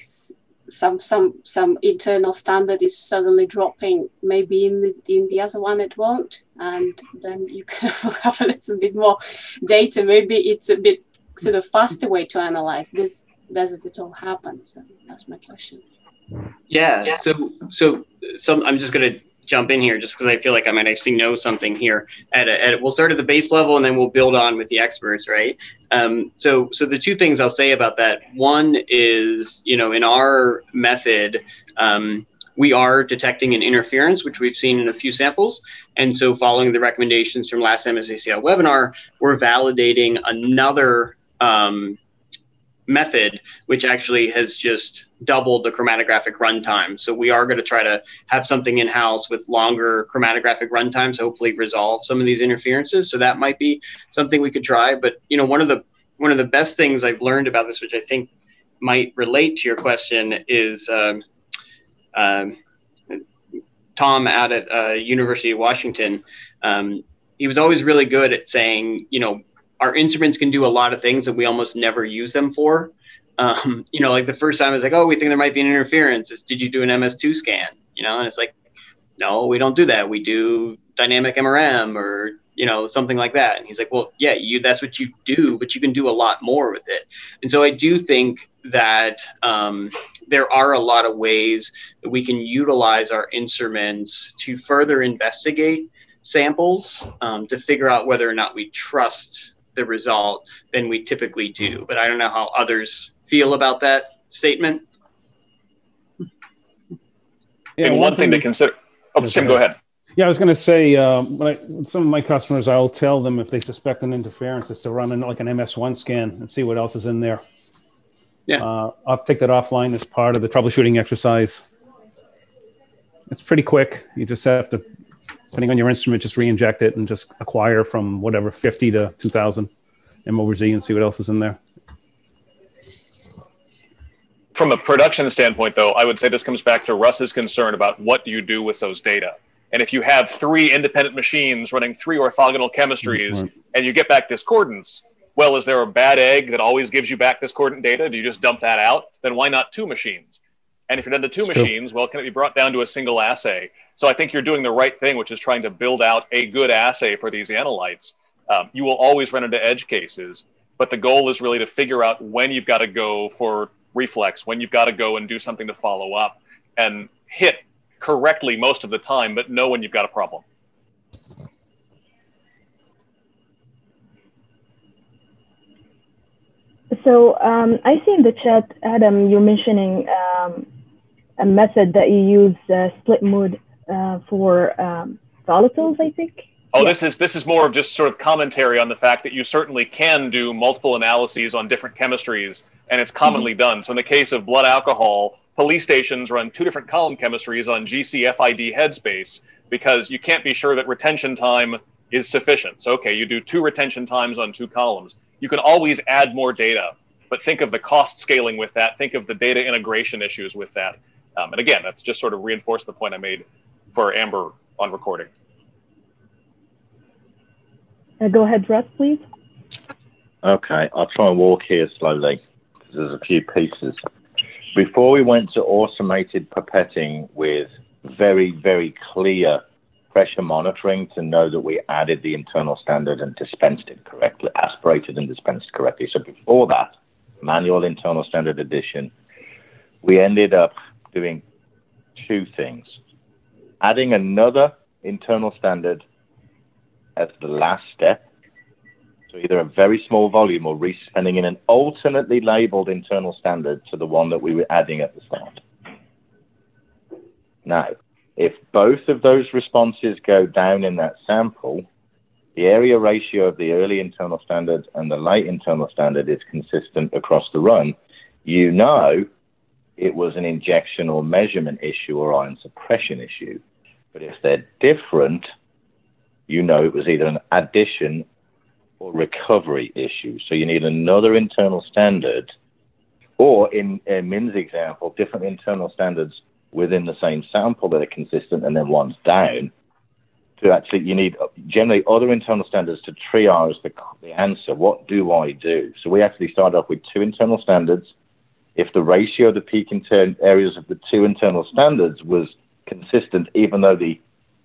some some some internal standard is suddenly dropping maybe in the in the other one it won't and then you can have a little bit more data. Maybe it's a bit sort of faster way to analyze this does it at all happen? So that's my question. Yeah, yeah. so so some i'm just going to jump in here just because I feel like I might actually know something here. At, a, at we'll start at the base level and then we'll build on with the experts, right? Um, so, so the two things I'll say about that. One is, you know, in our method, um, we are detecting an interference, which we've seen in a few samples. And so, following the recommendations from last MSACL webinar, we're validating another um, method, which actually has just doubled the chromatographic runtime. So we are going to try to have something in house with longer chromatographic runtimes, hopefully resolve some of these interferences. So that might be something we could try. But you know, one of the one of the best things I've learned about this, which I think might relate to your question, is um, um, Tom out at uh, University of Washington. Um, he was always really good at saying, you know, our instruments can do a lot of things that we almost never use them for. Um, you know, like the first time I was like, oh, we think there might be an interference. It's, did you do an MS2 scan? You know, and it's like, no, we don't do that. We do dynamic MRM or you know something like that. And he's like, well, yeah, you that's what you do, but you can do a lot more with it. And so I do think that um, there are a lot of ways that we can utilize our instruments to further investigate samples um, to figure out whether or not we trust the result than we typically do. But I don't know how others feel about that statement. Yeah, one, one thing, thing to consider. Oh, Tim, go ahead. Yeah, I was going to say, uh, when I, some of my customers, I'll tell them if they suspect an interference, is to run in like an MS1 scan and see what else is in there. Yeah, uh, I'll take that offline as part of the troubleshooting exercise. It's pretty quick. You just have to depending on your instrument, just re-inject it and just acquire from whatever 50 to 2000 M over Z and see what else is in there. From a production standpoint, though, I would say this comes back to Russ's concern about what do you do with those data. And if you have three independent machines running three orthogonal chemistries right. and you get back discordance, well, is there a bad egg that always gives you back discordant data? Do you just dump that out? Then why not two machines? And if you're down to two it's machines, true. well, can it be brought down to a single assay? So I think you're doing the right thing, which is trying to build out a good assay for these analytes. Um, you will always run into edge cases, but the goal is really to figure out when you've got to go for reflex, when you've got to go and do something to follow up, and hit correctly most of the time, but know when you've got a problem. So um, I see in the chat, Adam, you're mentioning um, a method that you use, uh, split mode uh, for um, volatiles, I think. Oh, yeah. this is this is more of just sort of commentary on the fact that you certainly can do multiple analyses on different chemistries, and it's commonly mm-hmm. done. So in the case of blood alcohol, police stations run two different column chemistries on GCFID headspace because you can't be sure that retention time is sufficient. So okay, you do two retention times on two columns. You can always add more data, but think of the cost scaling with that. Think of the data integration issues with that. Um, and again, that's just sort of reinforced the point I made for Amber on recording. Uh, go ahead, Russ, please. Okay, I'll try and walk here slowly because there's a few pieces. Before we went to automated pipetting with very, very clear pressure monitoring to know that we added the internal standard and dispensed it correctly, aspirated and dispensed correctly. So before that, manual internal standard addition, we ended up doing two things adding another internal standard as the last step. So either a very small volume or resending in an alternately labeled internal standard to the one that we were adding at the start. Now, if both of those responses go down in that sample, the area ratio of the early internal standard and the late internal standard is consistent across the run, you know it was an injection or measurement issue or ion suppression issue. But if they're different, you know it was either an addition or recovery issue. So you need another internal standard, or in, in Min's example, different internal standards within the same sample that are consistent, and then one's down. To actually, you need generally other internal standards to triage the, the answer. What do I do? So we actually start off with two internal standards if the ratio of the peak intern areas of the two internal standards was consistent, even though the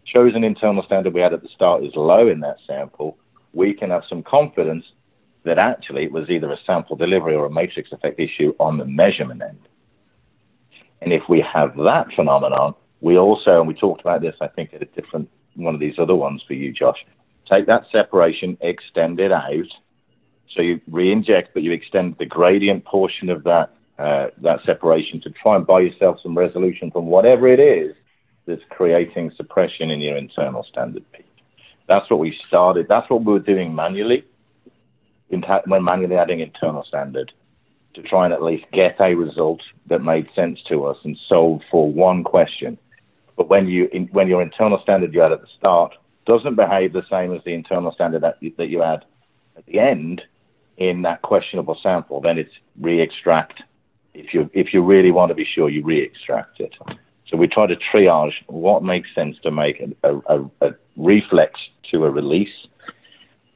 chosen internal standard we had at the start is low in that sample, we can have some confidence that actually it was either a sample delivery or a matrix effect issue on the measurement end. And if we have that phenomenon, We also, and we talked about this, I think, at a different one of these other ones for you, Josh. Take that separation, extend it out. So you re-inject, but you extend the gradient portion of that uh, that separation to try and buy yourself some resolution from whatever it is that's creating suppression in your internal standard peak. That's what we started. That's what we were doing manually when manually adding internal standard to try and at least get a result that made sense to us and solved for one question. But when you in, when your internal standard you had at the start doesn't behave the same as the internal standard that you, that you add at the end in that questionable sample, then it's re-extract. If you if you really want to be sure, you re-extract it. So we try to triage what makes sense to make a, a, a reflex to a release,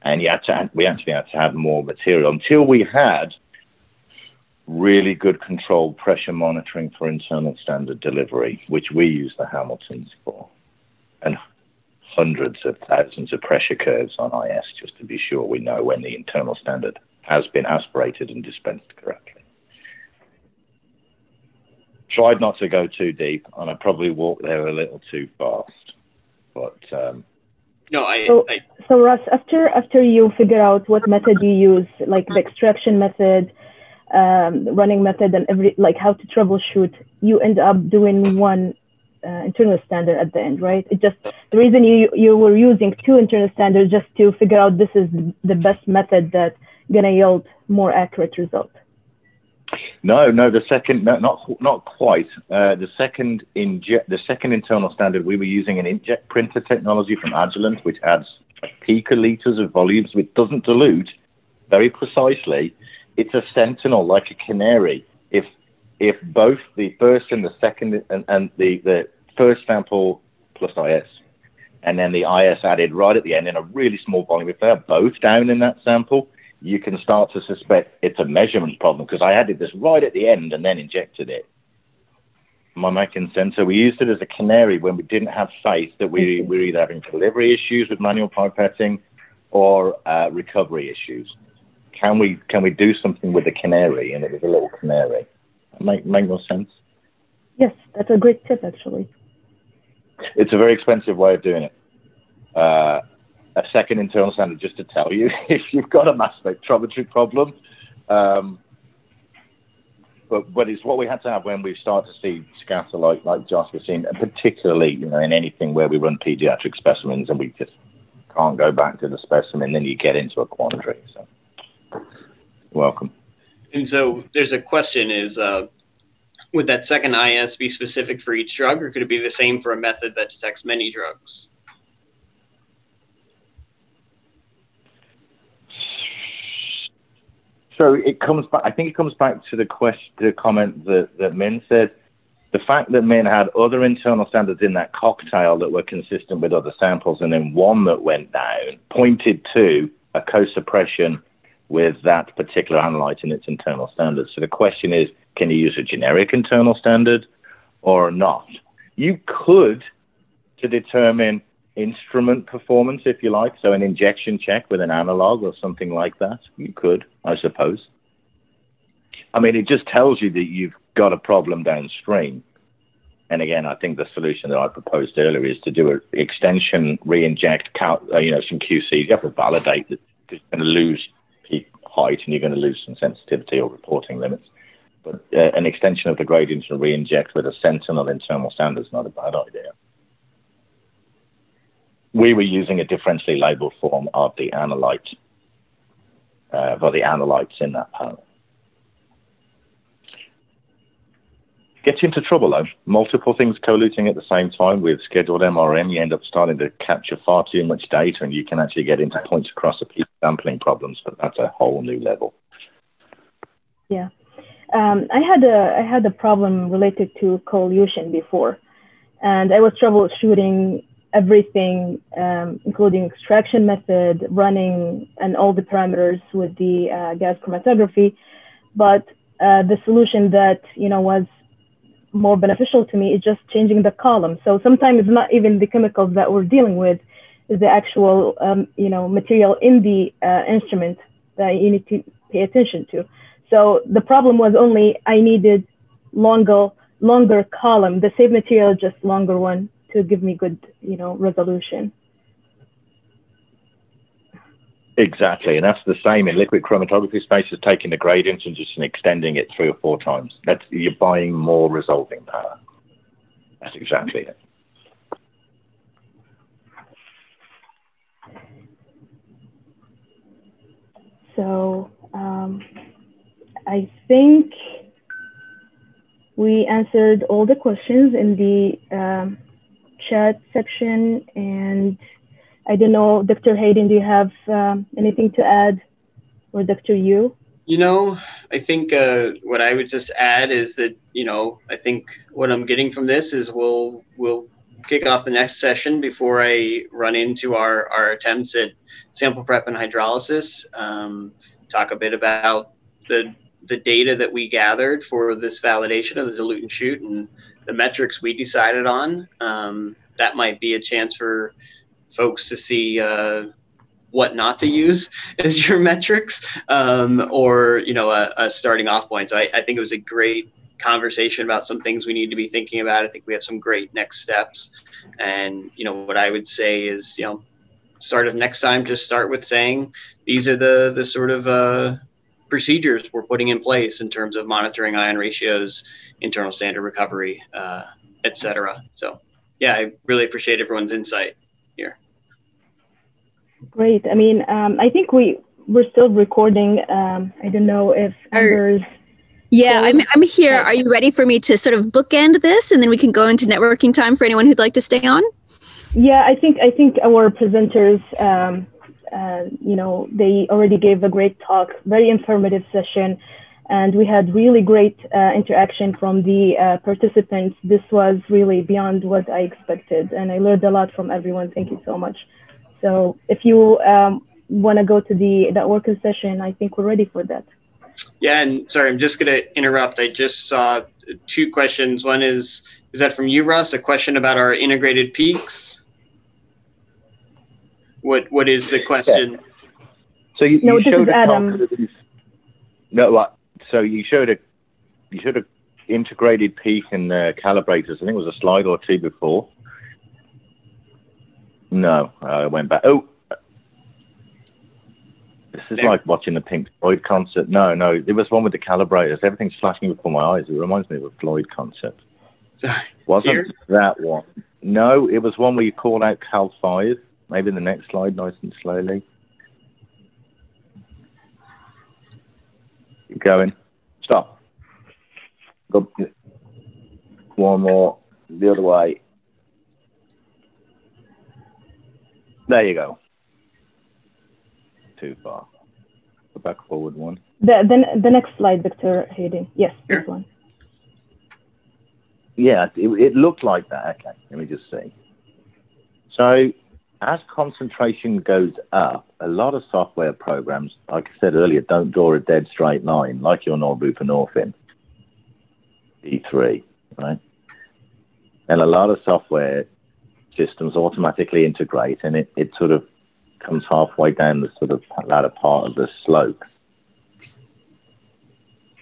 and you had to, we actually had to have more material until we had really good controlled pressure monitoring for internal standard delivery, which we use the Hamiltons for, and hundreds of thousands of pressure curves on IS just to be sure we know when the internal standard has been aspirated and dispensed correctly. Tried not to go too deep, and I probably walked there a little too fast. But um, no, I so, I so Russ, after after you figure out what method you use, like the extraction method, um, running method, and every like how to troubleshoot, you end up doing one uh, internal standard at the end, right? It just the reason you you were using two internal standards just to figure out this is the best method that gonna yield more accurate result. No, no. The second, no, not not quite. Uh, the second inject, the second internal standard, we were using an inkjet printer technology from Agilent, which adds picoliters of volume, so it doesn't dilute very precisely. It's a sentinel, like a canary. If if both the first and the second and, and the, the first sample plus IS, and then the IS added right at the end in a really small volume, if they're both down in that sample, you can start to suspect it's a measurement problem because I added this right at the end and then injected it. Making sense? So we used it as a canary when we didn't have faith that we were either having delivery issues with manual pipetting or uh, recovery issues. Can we can we do something with the canary? And it was a little canary. Make make more sense? Yes, that's a great tip actually. It's a very expensive way of doing it. Uh, a second internal standard just to tell you if you've got a mass spectrometry problem. Um, but, but it's what we had to have when we start to see scatter like, like Josh was saying, and particularly you know in anything where we run pediatric specimens and we just can't go back to the specimen, then you get into a quandary. So, welcome. And so there's a question: Is uh, would that second IS be specific for each drug, or could it be the same for a method that detects many drugs? So it comes back. I think it comes back to the question, the comment that that Min said. The fact that Min had other internal standards in that cocktail that were consistent with other samples, and then one that went down, pointed to a co-suppression with that particular analyte in its internal standards. So the question is, can you use a generic internal standard or not? You could, to determine instrument performance, if you like. So an injection check with an analog or something like that. You could, I suppose. I mean, it just tells you that you've got a problem downstream. And again, I think the solution that I proposed earlier is to do an extension, re-inject, uh, you know, some QC. You have to validate that you're going to lose peak height and you're going to lose some sensitivity or reporting limits. But uh, an extension of the gradient and re-inject with a sentinel internal standard is not a bad idea we were using a differentially labeled form of the analyte, uh, for the analytes in that panel. Gets into trouble though. Multiple things coeluting at the same time with scheduled MRM, you end up starting to capture far too much data and you can actually get into points across a peak sampling problems, but that's a whole new level. Yeah. Um, I had a I had a problem related to coelution before, and I was troubleshooting everything, um, including extraction method, running, and all the parameters with the uh, gas chromatography. But uh, the solution that you know was more beneficial to me is just changing the column. So sometimes it's not even the chemicals that we're dealing with, is the actual um, you know material in the uh, instrument that you need to pay attention to. So the problem was only I needed longer longer column, the same material, just longer one to give me good, you know, resolution. Exactly, and that's the same in liquid chromatography space as taking the gradient and just extending it three or four times. That's you're buying more resolving power. That's exactly it. So um, I think we answered all the questions in the um, chat section. And I don't know, Dr. Hayden, do you have um, anything to add? Or Dr. Yu? You know, I think uh, what I would just add is that, you know, I think what I'm getting from this is we'll, we'll kick off the next session before I run into our, our attempts at sample prep and hydrolysis. Um, talk a bit about the the data that we gathered for this validation of the dilute and shoot and the metrics we decided on. Um, that might be a chance for folks to see uh, what not to use as your metrics um, or you know a, a, starting off point. So I, I think it was a great conversation about some things we need to be thinking about. I think we have some great next steps. And, you know, what I would say is, you know, start of next time, just start with saying these are the, the sort of uh, procedures we're putting in place in terms of monitoring ion ratios, internal standard recovery, uh, et cetera. So, yeah, I really appreciate everyone's insight here. Great. I mean, um, I think we, we're still recording. Um, I don't know if Amber's yeah, I'm, I'm here. Are you ready for me to sort of bookend this and then we can go into networking time for anyone who'd like to stay on? Yeah, I think I think our presenters, um, you know, they already gave a great talk, very informative session, and we had really great uh, interaction from the uh, participants. This was really beyond what I expected, and I learned a lot from everyone. Thank you so much. So if you um, want to go to the networking session, I think we're ready for that. Yeah, and sorry, I'm just going to interrupt. I just saw two questions. One is, is that from you, Russ? A question about our integrated peaks? What What is the question? Yeah. So you, no, you showed Adam. No, what? So you showed a you showed a integrated peak and uh, calibrators. I think it was a slide or two before. No, I went back. Oh, this is yeah. like watching a Pink Floyd concert. No, no, it was one with the calibrators. Everything's flashing before my eyes. It reminds me of a Floyd concert. Sorry. Wasn't Here? that one? No, it was one where you call out Cal 5. Maybe the next slide, nice and slowly. Keep going. Stop. Go. One more. The other way. There you go too far. Go back forward one. The, the, the next slide, Victor Hayden. Yes, sure. this one. Yeah, it, it looked like that. Okay, let me just see. So as concentration goes up, a lot of software programs, like I said earlier, don't draw a dead straight line, like your norbuprenorphine, D3, right? And a lot of software systems automatically integrate, and it, it sort of comes halfway down the sort of latter part of the slope.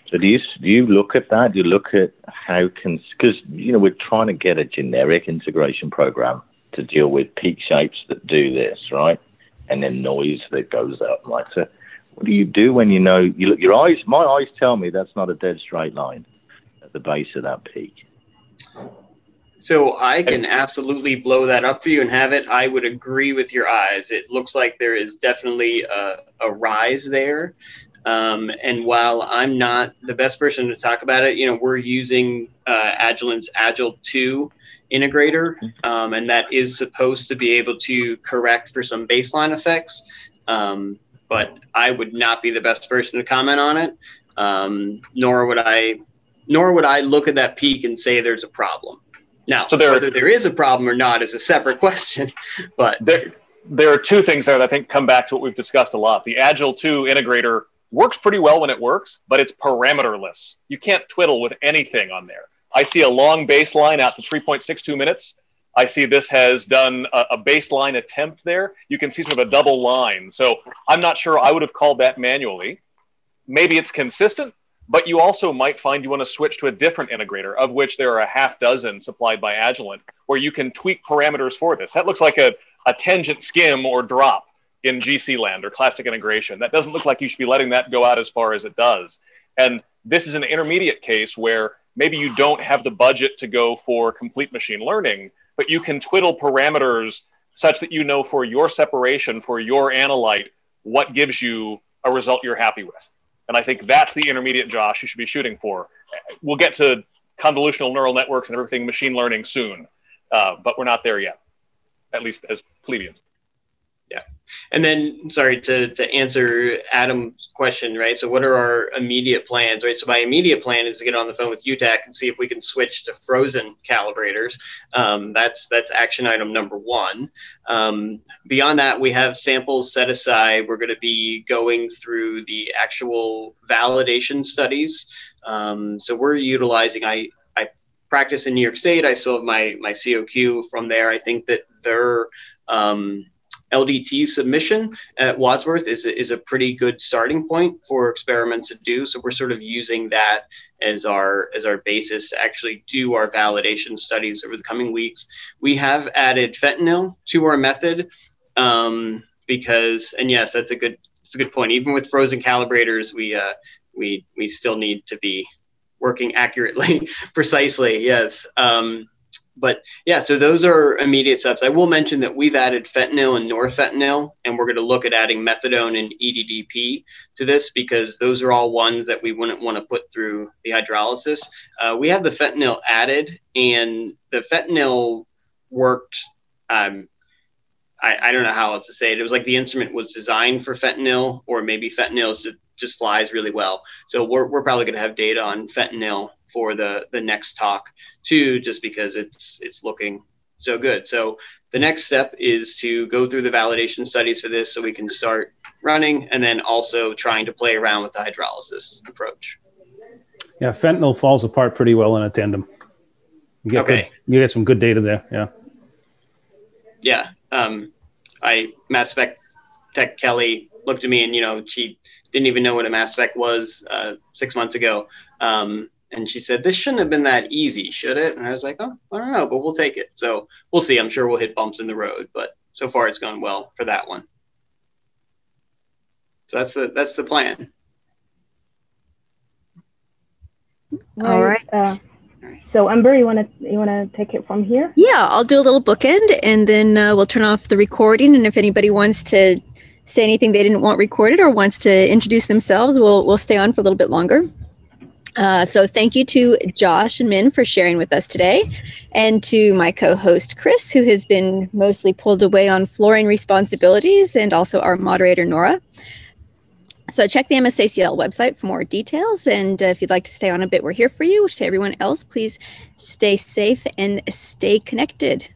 So do you do you look at that? Do you look at how can because you know we're trying to get a generic integration program to deal with peak shapes that do this right, and then noise that goes up right. So what do you do when you know you look your eyes? My eyes tell me that's not a dead straight line at the base of that peak. So I can absolutely blow that up for you and have it. I would agree with your eyes. It looks like there is definitely a, a rise there. Um, and while I'm not the best person to talk about it, you know, we're using uh, Agilent's Agile 2 integrator, um, and that is supposed to be able to correct for some baseline effects. Um, but I would not be the best person to comment on it, um, nor would I, nor would I look at that peak and say there's a problem. Now, so there, whether there is a problem or not is a separate question. But there, there are two things there that I think come back to what we've discussed a lot. The Agile 2 integrator works pretty well when it works, but it's parameterless. You can't twiddle with anything on there. I see a long baseline out to 3.62 minutes. I see this has done a, a, baseline attempt there. You can see sort of a double line. So I'm not sure I would have called that manually. Maybe it's consistent, but you also might find you want to switch to a different integrator, of which there are a half dozen supplied by Agilent, where you can tweak parameters for this. That looks like a, a tangent skim or drop in GC land or classic integration. That doesn't look like you should be letting that go out as far as it does. And this is an intermediate case where maybe you don't have the budget to go for complete machine learning, but you can twiddle parameters such that you know for your separation, for your analyte, what gives you a result you're happy with. And I think that's the intermediate, Josh, you should be shooting for. We'll get to convolutional neural networks and everything machine learning soon, uh, but we're not there yet, at least as plebeians. Yeah. And then, sorry to, to answer Adam's question, right? So, what are our immediate plans, right? So, my immediate plan is to get on the phone with UTAK and see if we can switch to frozen calibrators. Um, that's that's action item number one. Um, beyond that, we have samples set aside. We're going to be going through the actual validation studies. Um, so, we're utilizing I I practice in New York State. I still have my my COQ from there. I think that they're um, LDT submission at Wadsworth is is a pretty good starting point for experiments to do. So we're sort of using that as our as our basis to actually do our validation studies over the coming weeks. We have added fentanyl to our method um, because, and yes, that's a good that's a good point. Even with frozen calibrators, we uh, we we still need to be working accurately, precisely. Yes. Um, but yeah, so those are immediate steps. I will mention that we've added fentanyl and norfentanyl, and we're going to look at adding methadone and EDDP to this because those are all ones that we wouldn't want to put through the hydrolysis. Uh, we have the fentanyl added, and the fentanyl worked. Um, I, I don't know how else to say it. It was like the instrument was designed for fentanyl, or maybe fentanyl is just flies really well. So we're, we're probably going to have data on fentanyl for the the next talk too, just because it's it's looking so good. So the next step is to go through the validation studies for this, so we can start running, and then also trying to play around with the hydrolysis approach. Yeah, fentanyl falls apart pretty well in a tandem. You get okay. Good, you get some good data there. Yeah. Yeah. Um, I mass spec tech Kelly looked at me and you know she didn't even know what a mass spec was uh, six months ago. Um, and she said, This shouldn't have been that easy, should it? And I was like, Oh, I don't know, but we'll take it. So we'll see. I'm sure we'll hit bumps in the road, but so far it's gone well for that one. So that's the that's the plan. All right. Uh, so Amber, you want to you want to take it from here? Yeah, I'll do a little bookend, and then uh, we'll turn off the recording. And if anybody wants to say anything they didn't want recorded or wants to introduce themselves, we'll we'll stay on for a little bit longer. Uh, so thank you to Josh and Min for sharing with us today, and to my co-host Chris, who has been mostly pulled away on flooring responsibilities, and also our moderator Nora. So check the MSACL website for more details, and uh, if you'd like to stay on a bit, we're here for you. To everyone else, please stay safe and stay connected.